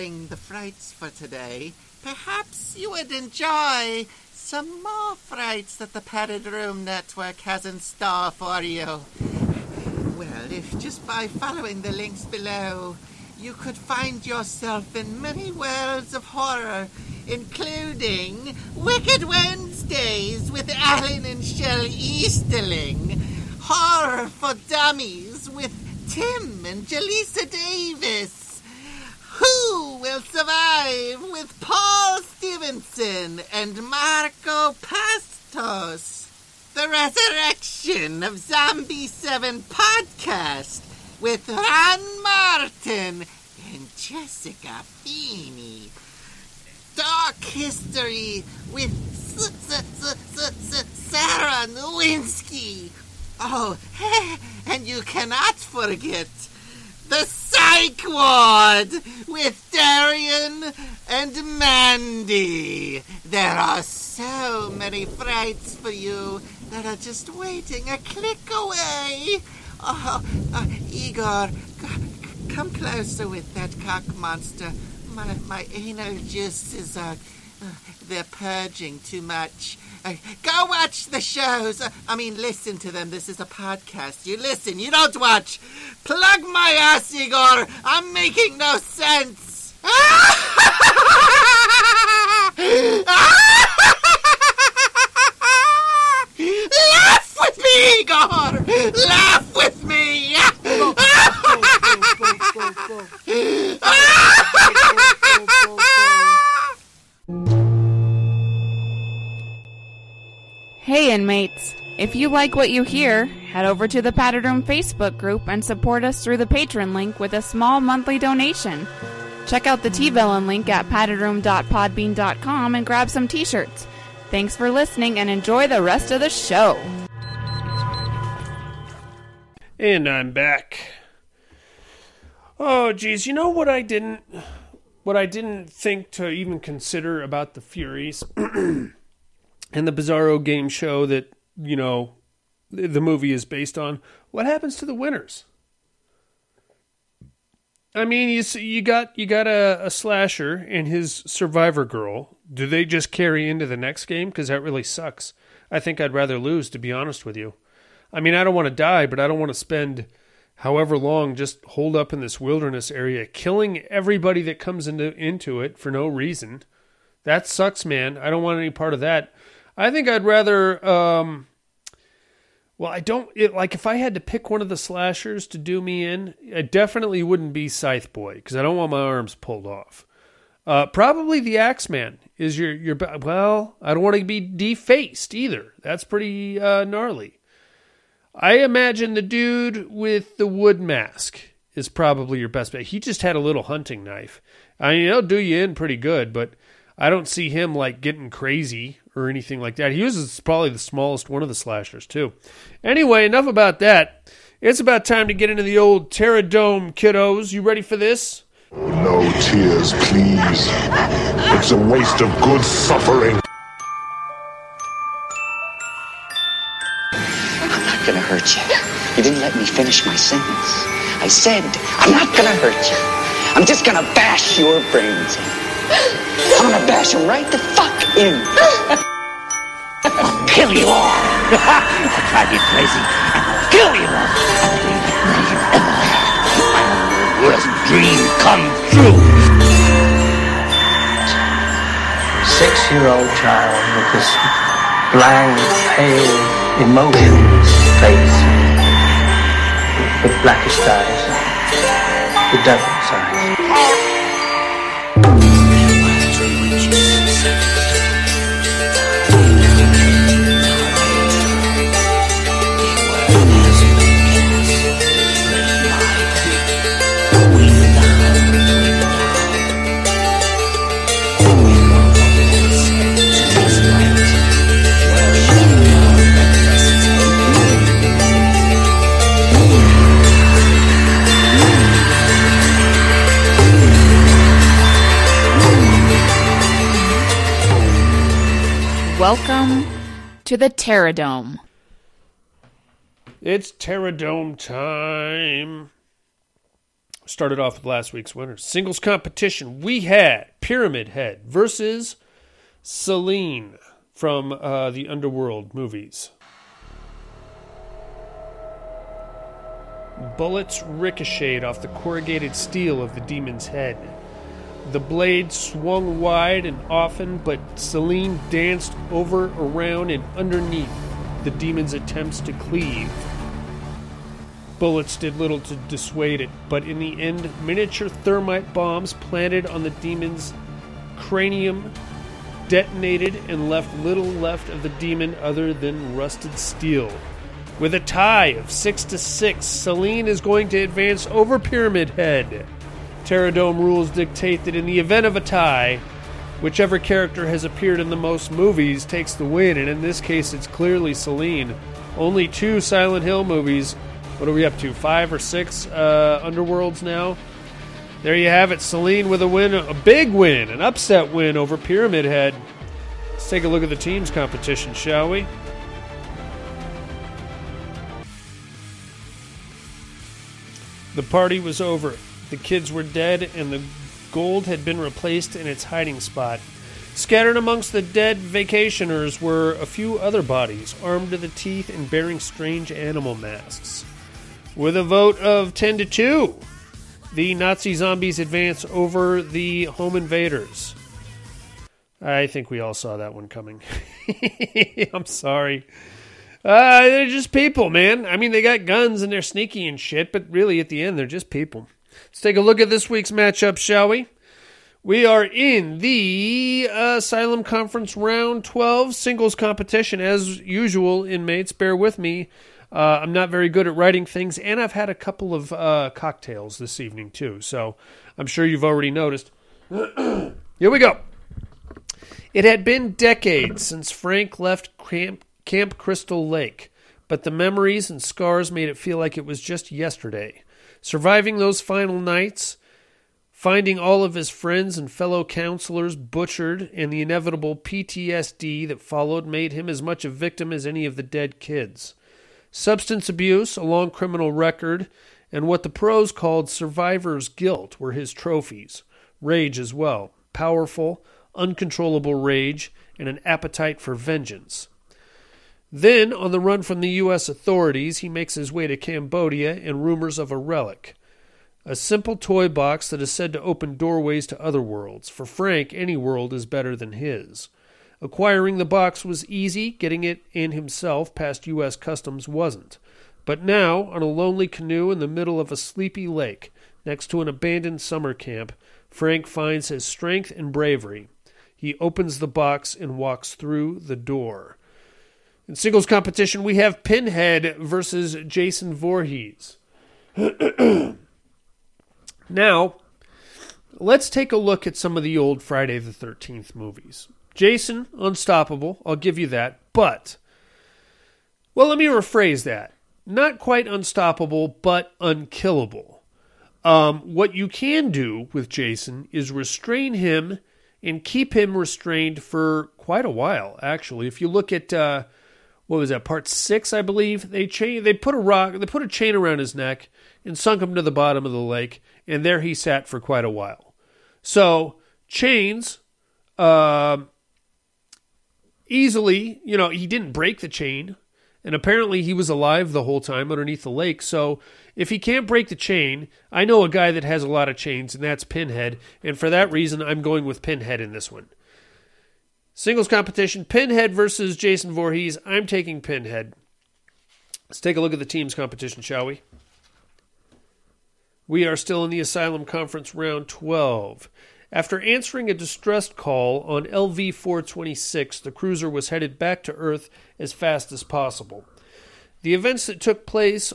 enjoying the frights for today, perhaps you would enjoy some more frights that the Padded Room Network has in store for you. Well, if just by following the links below, you could find yourself in many worlds of horror, including Wicked Wednesdays with Alan and Shell Easterling, Horror for Dummies with Tim and Jaleesa Davis, Survive with Paul Stevenson and Marco Pastos. The Resurrection of Zombie 7 podcast with Ron Martin and Jessica Feeney. Dark History with Sarah Nowinski. Oh, and you cannot forget the Psych Ward with Darian and Mandy. There are so many frights for you that are just waiting a click away. Oh, uh, Igor, c- come closer with that cock monster. My, my anal juices are. Uh, they're purging too much. Go watch the shows. I mean, listen to them. This is a podcast. You listen, you don't watch. Plug my ass, Igor. I'm making no sense. Laugh with me, Igor. Laugh with me. Hey, inmates. If you like what you hear, head over to the Padded Room Facebook group and support us through the Patreon link with a small monthly donation. Check out the T-Villain link at paddedroom.podbean.com and grab some t-shirts. Thanks for listening and enjoy the rest of the show. And I'm back. Oh, geez, you know what I didn't, what I didn't think to even consider about the Furies and the Bizarro game show that you know the movie is based on. What happens to the winners? I mean, you see, you got you got a, a slasher and his survivor girl. Do they just carry into the next game? Because that really sucks. I think I'd rather lose, to be honest with you. I mean, I don't want to die, but I don't want to spend however long just holed up in this wilderness area, killing everybody that comes into into it for no reason. That sucks, man. I don't want any part of that. I think I'd rather. Um, well, I don't it, like if I had to pick one of the slashers to do me in. It definitely wouldn't be Scythe Boy because I don't want my arms pulled off. Uh, probably the Axeman is your your. Well, I don't want to be defaced either. That's pretty uh, gnarly. I imagine the dude with the wood mask is probably your best bet. He just had a little hunting knife. I mean, he'll do you in pretty good, but I don't see him like getting crazy or anything like that. He was probably the smallest one of the slashers too. Anyway, enough about that. It's about time to get into the old Terradome, kiddos. You ready for this? No tears, please. It's a waste of good suffering. I'm not gonna hurt you. You didn't let me finish my sentence. I said, I'm not gonna hurt you. I'm just gonna bash your brains in. I'm gonna bash them right the fuck in. I'll kill you all. I'll drive you crazy. and I'll kill you all. I'll leave you never ever had. My worst dream come true. six-year-old child with this blank, pale, emotionless face, with blackish eyes, the devil's eyes. Welcome to the Terradome. It's Terradome time. Started off with last week's winner. Singles competition. We had Pyramid Head versus Selene from uh, the Underworld movies. Bullets ricocheted off the corrugated steel of the demon's head. The blade swung wide and often, but Selene danced over, around, and underneath the demon's attempts to cleave. Bullets did little to dissuade it, but in the end, miniature thermite bombs planted on the demon's cranium detonated and left little left of the demon other than rusted steel. With a tie of 6 to 6, Selene is going to advance over Pyramid Head. Terradome rules dictate that in the event of a tie, whichever character has appeared in the most movies takes the win, and in this case, it's clearly Selene. Only two Silent Hill movies. What are we up to? Five or six uh, Underworlds now? There you have it. Selene with a win, a big win, an upset win over Pyramid Head. Let's take a look at the teams competition, shall we? The party was over. The kids were dead, and the gold had been replaced in its hiding spot. Scattered amongst the dead vacationers were a few other bodies, armed to the teeth and bearing strange animal masks. With a vote of 10 to 2, the Nazi zombies advance over the home invaders. I think we all saw that one coming. I'm sorry. Uh, they're just people, man. I mean, they got guns and they're sneaky and shit, but really, at the end, they're just people. Let's take a look at this week's matchup, shall we? We are in the uh, Asylum Conference Round 12 singles competition. As usual, inmates, bear with me. Uh, I'm not very good at writing things, and I've had a couple of uh, cocktails this evening, too. So I'm sure you've already noticed. Here we go. It had been decades since Frank left Camp, Camp Crystal Lake, but the memories and scars made it feel like it was just yesterday. Surviving those final nights, finding all of his friends and fellow counselors butchered, and the inevitable PTSD that followed made him as much a victim as any of the dead kids. Substance abuse, a long criminal record, and what the pros called survivor's guilt were his trophies. Rage as well. Powerful, uncontrollable rage, and an appetite for vengeance. Then, on the run from the U.S. authorities, he makes his way to Cambodia and rumors of a relic. A simple toy box that is said to open doorways to other worlds. For Frank, any world is better than his. Acquiring the box was easy, getting it in himself past U.S. Customs wasn't. But now, on a lonely canoe in the middle of a sleepy lake, next to an abandoned summer camp, Frank finds his strength and bravery. He opens the box and walks through the door. In singles competition, we have Pinhead versus Jason Voorhees. now, let's take a look at some of the old Friday the 13th movies. Jason, unstoppable, I'll give you that. But, well, let me rephrase that. Not quite unstoppable, but unkillable. Um, what you can do with Jason is restrain him and keep him restrained for quite a while, actually. If you look at. Uh, what was that part six i believe? They chain they put a rock they put a chain around his neck and sunk him to the bottom of the lake and there he sat for quite a while. So chains uh, easily you know he didn't break the chain and apparently he was alive the whole time underneath the lake. So if he can't break the chain i know a guy that has a lot of chains and that's pinhead and for that reason i'm going with pinhead in this one Singles competition Pinhead versus Jason Voorhees. I'm taking Pinhead. Let's take a look at the teams competition, shall we? We are still in the Asylum Conference round 12. After answering a distressed call on LV 426, the cruiser was headed back to Earth as fast as possible. The events that took place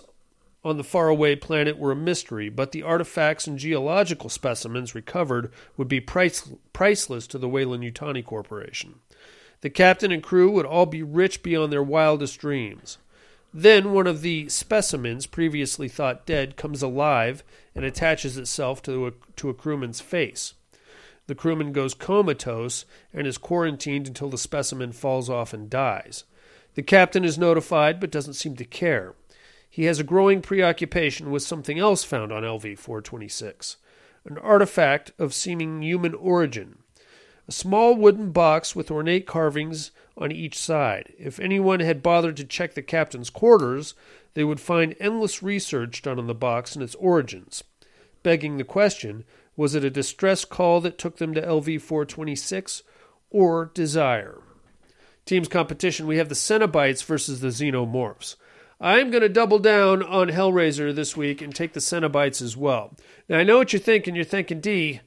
on the faraway planet were a mystery, but the artifacts and geological specimens recovered would be price, priceless to the Weyland-Yutani Corporation. The captain and crew would all be rich beyond their wildest dreams. Then one of the specimens previously thought dead comes alive and attaches itself to a, to a crewman's face. The crewman goes comatose and is quarantined until the specimen falls off and dies. The captain is notified but doesn't seem to care. He has a growing preoccupation with something else found on LV 426 an artifact of seeming human origin. A small wooden box with ornate carvings on each side. If anyone had bothered to check the captain's quarters, they would find endless research done on the box and its origins. Begging the question, was it a distress call that took them to LV 426 or desire? Teams competition, we have the Cenobites versus the Xenomorphs. I'm going to double down on Hellraiser this week and take the Cenobites as well. Now, I know what you're thinking. You're thinking, D,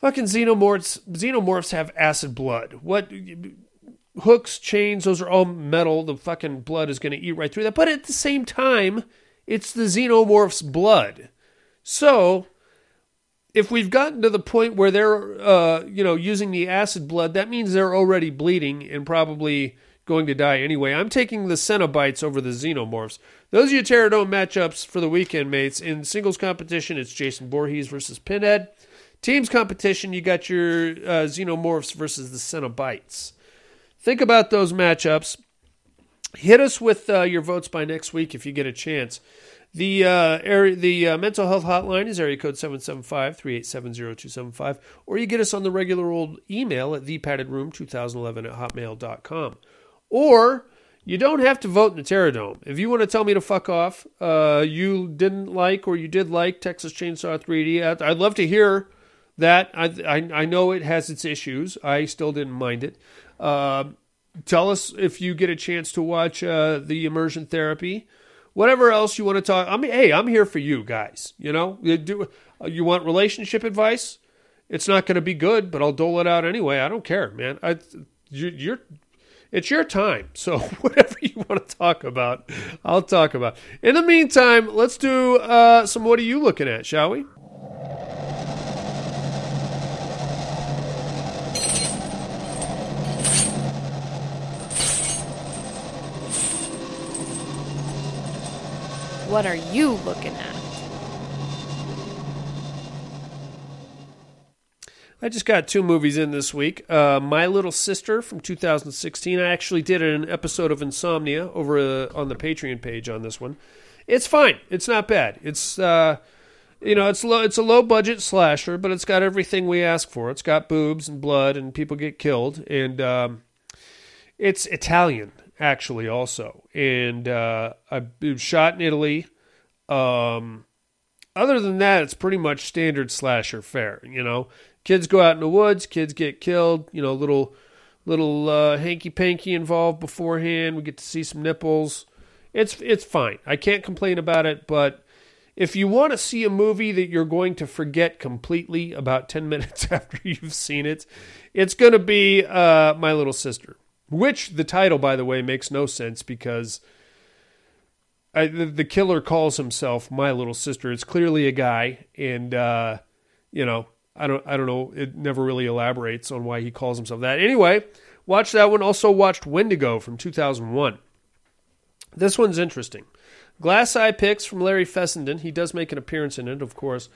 fucking xenomorphs, xenomorphs have acid blood. What hooks, chains, those are all metal. The fucking blood is going to eat right through that. But at the same time, it's the xenomorph's blood. So, if we've gotten to the point where they're, uh, you know, using the acid blood, that means they're already bleeding and probably going to die anyway. I'm taking the Cenobites over the Xenomorphs. Those are your Terradome matchups for the weekend, mates. In singles competition, it's Jason Voorhees versus Pinhead. Teams competition, you got your uh, Xenomorphs versus the Cenobites. Think about those matchups. Hit us with uh, your votes by next week if you get a chance. The uh, area, the uh, mental health hotline is area code 775-387-0275, or you get us on the regular old email at thepaddedroom2011 at hotmail.com. Or you don't have to vote in the Terradome. If you want to tell me to fuck off, uh, you didn't like or you did like Texas Chainsaw 3D, I'd love to hear that. I, I, I know it has its issues. I still didn't mind it. Uh, tell us if you get a chance to watch uh, the immersion therapy. Whatever else you want to talk. I mean, hey, I'm here for you guys. You know, you do you want relationship advice? It's not going to be good, but I'll dole it out anyway. I don't care, man. I, you, you're it's your time. So whatever you want to talk about, I'll talk about. In the meantime, let's do uh, some what are you looking at, shall we? What are you looking at? I just got two movies in this week. Uh, My Little Sister from 2016. I actually did an episode of Insomnia over uh, on the Patreon page on this one. It's fine. It's not bad. It's uh, you know, it's. It's a low budget slasher, but it's got everything we ask for. It's got boobs and blood, and people get killed, and um, it's Italian actually also, and uh, I shot in Italy. Um, other than that, it's pretty much standard slasher fare. You know, kids go out in the woods, kids get killed. You know, little little uh, hanky panky involved beforehand. We get to see some nipples. It's it's fine. I can't complain about it, but if you want to see a movie that you're going to forget completely about 10 minutes after you've seen it, it's going to be uh, My Little Sister. Which the title, by the way, makes no sense because I, the, the, killer calls himself my little sister. It's clearly a guy, and uh, you know, I don't, I don't know. It never really elaborates on why he calls himself that. Anyway, watch that one. Also watched Wendigo from 2001. This one's interesting. Glass Eye Pix from Larry Fessenden. He does make an appearance in it, of course.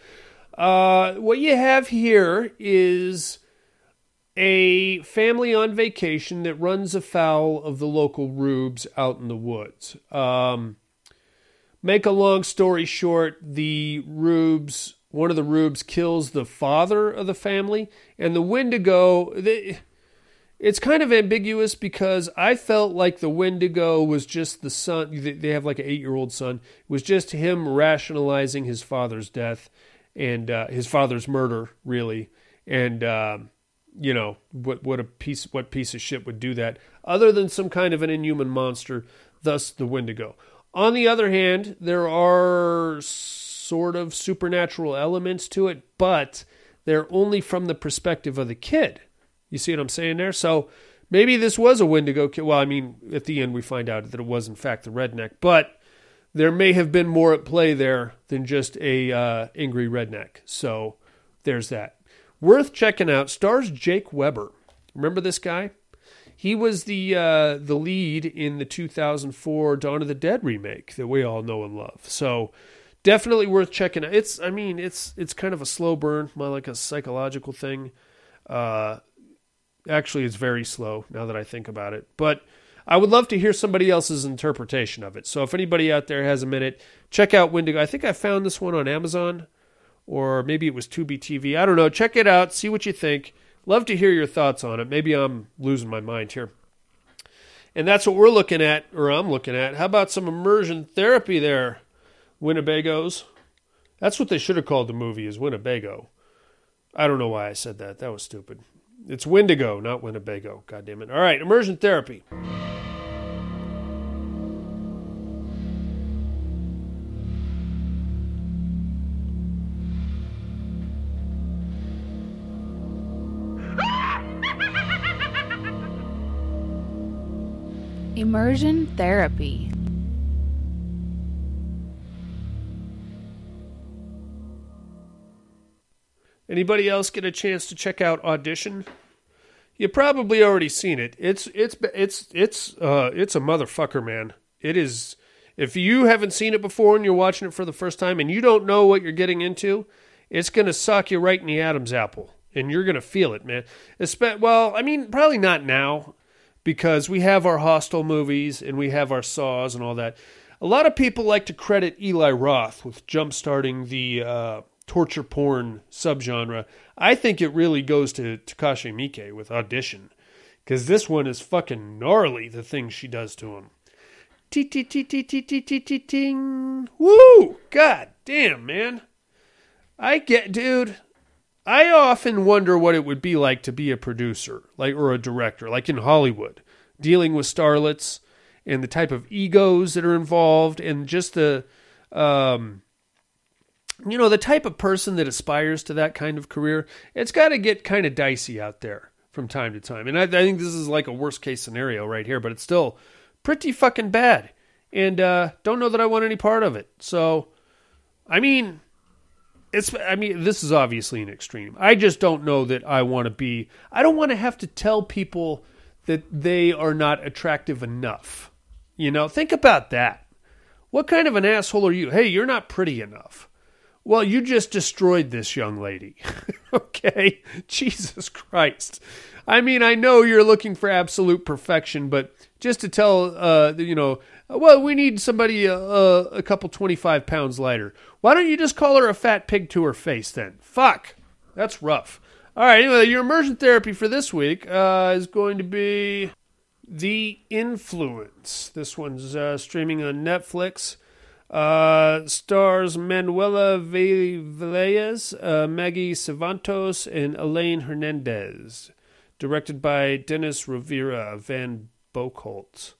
Uh, what you have here is a family on vacation that runs afoul of the local rubes out in the woods. Um, make a long story short, the rubes, one of the rubes kills the father of the family, and the Wendigo. They, it's kind of ambiguous because I felt like the Wendigo was just the son. They have like an eight-year-old son. It was just him rationalizing his father's death and uh, his father's murder, really, and. Um, you know what what a piece what piece of shit would do that other than some kind of an inhuman monster thus the wendigo on the other hand there are sort of supernatural elements to it but they're only from the perspective of the kid you see what i'm saying there so maybe this was a wendigo kid well i mean at the end we find out that it was in fact the redneck but there may have been more at play there than just a uh, angry redneck so there's that Worth checking out. Stars Jake Weber. Remember this guy? He was the uh, the lead in the 2004 Dawn of the Dead remake that we all know and love. So definitely worth checking out. It's I mean it's it's kind of a slow burn, more like a psychological thing. Uh, actually, it's very slow now that I think about it. But I would love to hear somebody else's interpretation of it. So if anybody out there has a minute, check out Wendigo. I think I found this one on Amazon or maybe it was Tubi TV. I don't know. Check it out. See what you think. Love to hear your thoughts on it. Maybe I'm losing my mind here. And that's what we're looking at, or I'm looking at. How about some immersion therapy there, Winnebagos? That's what they should have called the movie, is Winnebago. I don't know why I said that. That was stupid. It's Wendigo, not Winnebago. God damn it. All right, immersion therapy. Immersion therapy. Anybody else get a chance to check out Audition? You probably already seen it. It's it's it's it's uh it's a motherfucker, man. It is. If you haven't seen it before and you're watching it for the first time and you don't know what you're getting into, it's gonna suck you right in the Adam's apple, and you're gonna feel it, man. Espe- well, I mean, probably not now because we have our Hostel movies and we have our Saws and all that. A lot of people like to credit Eli Roth with jumpstarting the uh, torture porn subgenre. I think it really goes to Takashi Miike with Audition, because this one is fucking gnarly. The things she does to him. Ting. Woo! God damn, man. I get, dude. I often wonder what it would be like to be a producer, like or a director, like in Hollywood, dealing with starlets and the type of egos that are involved, and just the um, you know, the type of person that aspires to that kind of career. It's got to get kind of dicey out there from time to time, and I, I think this is like a worst case scenario right here, but it's still pretty fucking bad, and uh, don't know that I want any part of it. So, I mean it's i mean this is obviously an extreme. I just don't know that i want to be i don't want to have to tell people that they are not attractive enough. You know think about that. What kind of an asshole are you? Hey you're not pretty enough well you just destroyed this young lady okay jesus christ i mean i know you're looking for absolute perfection but just to tell uh you know well, we need somebody uh, uh, a couple 25 pounds lighter. Why don't you just call her a fat pig to her face then? Fuck. That's rough. All right, anyway, your immersion therapy for this week uh, is going to be The Influence. This one's uh, streaming on Netflix. Uh, stars Manuela Vellés, uh, Maggie Cervantes, and Elaine Hernandez. Directed by Denis Rovira van Boekholt.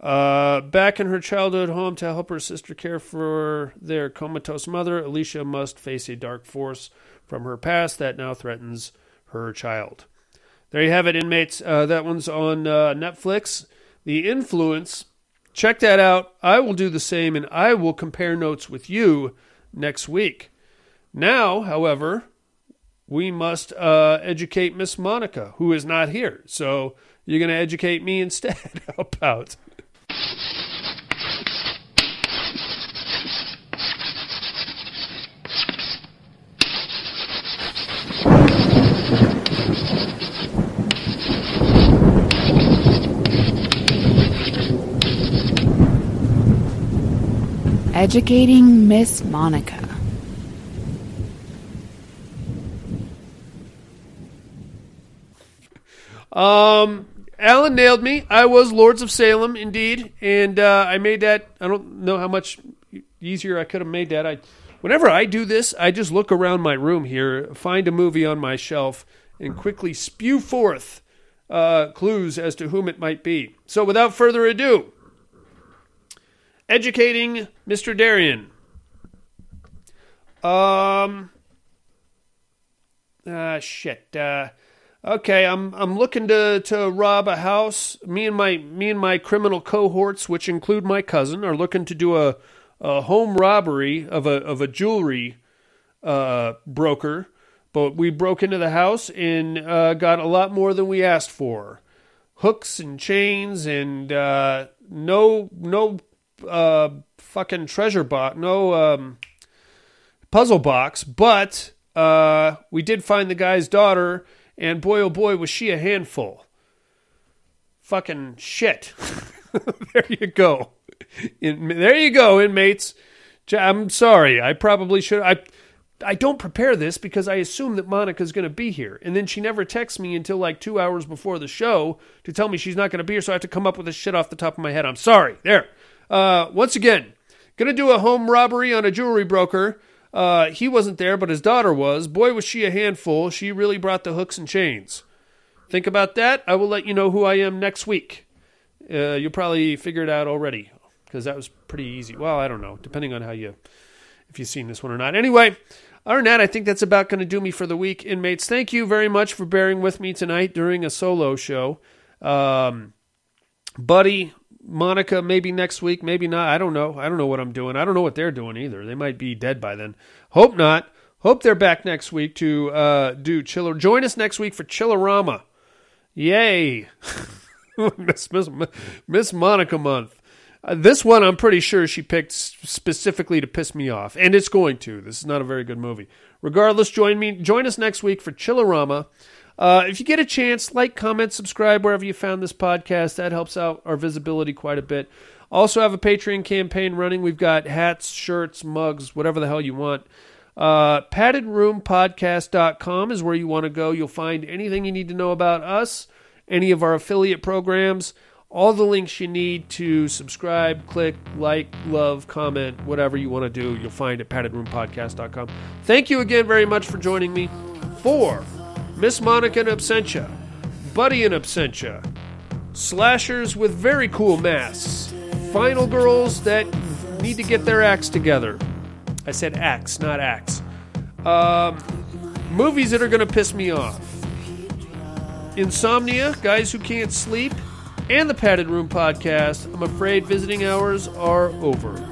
Uh, back in her childhood home to help her sister care for their comatose mother, Alicia must face a dark force from her past that now threatens her child. There you have it, inmates. Uh, that one's on uh, Netflix. The Influence. Check that out. I will do the same, and I will compare notes with you next week. Now, however, we must uh, educate Miss Monica, who is not here. So you're going to educate me instead. How about? Educating Miss Monica. Um, Alan nailed me. I was Lords of Salem, indeed, and uh, I made that. I don't know how much easier I could have made that. I, whenever I do this, I just look around my room here, find a movie on my shelf, and quickly spew forth uh, clues as to whom it might be. So, without further ado, educating Mr. Darian. Um. Ah, shit. Uh, okay, I'm I'm looking to to rob a house. Me and my me and my criminal cohorts, which include my cousin, are looking to do a a home robbery of a of a jewelry uh, broker. But we broke into the house and uh, got a lot more than we asked for. Hooks and chains and uh, no no uh, fucking treasure box, no um, puzzle box, but uh, we did find the guy's daughter, and boy oh boy was she a handful. Fucking shit. there you go. In, there you go, inmates. I'm sorry. I probably should. I I don't prepare this because I assume that Monica's going to be here, and then she never texts me until like two hours before the show to tell me she's not going to be here. So I have to come up with this shit off the top of my head. I'm sorry. There. Uh, once again, gonna do a home robbery on a jewelry broker. Uh, he wasn't there, but his daughter was. Boy, was she a handful. She really brought the hooks and chains. Think about that. I will let you know who I am next week. Uh, you'll probably figure it out already because that was pretty easy. Well, I don't know, depending on how you if you've seen this one or not. Anyway, other than that, I think that's about going to do me for the week, inmates. Thank you very much for bearing with me tonight during a solo show. Um, Buddy, Monica, maybe next week, maybe not. I don't know. I don't know what I'm doing. I don't know what they're doing either. They might be dead by then. Hope not. Hope they're back next week to uh, do Chiller. Join us next week for Chillerama. Yay! Miss, Miss, Miss Monica month. Uh, this one, I'm pretty sure she picked specifically to piss me off, and it's going to. This is not a very good movie. Regardless, join me. Join us next week for Chillerama. Uh, if you get a chance, like, comment, subscribe wherever you found this podcast. That helps out our visibility quite a bit. Also, have a Patreon campaign running. We've got hats, shirts, mugs, whatever the hell you want. Uh, paddedroompodcast.com is where you want to go. You'll find anything you need to know about us, any of our affiliate programs, all the links you need to subscribe, click, like, love, comment, whatever you want to do. You'll find at paddedroompodcast.com. Thank you again very much for joining me for Miss Monica in Absentia, Buddy in Absentia, slashers with very cool masks, final girls that need to get their acts together. I said axe, not axe. Um, movies that are going to piss me off. Insomnia, Guys Who Can't Sleep, and the Padded Room podcast. I'm afraid visiting hours are over.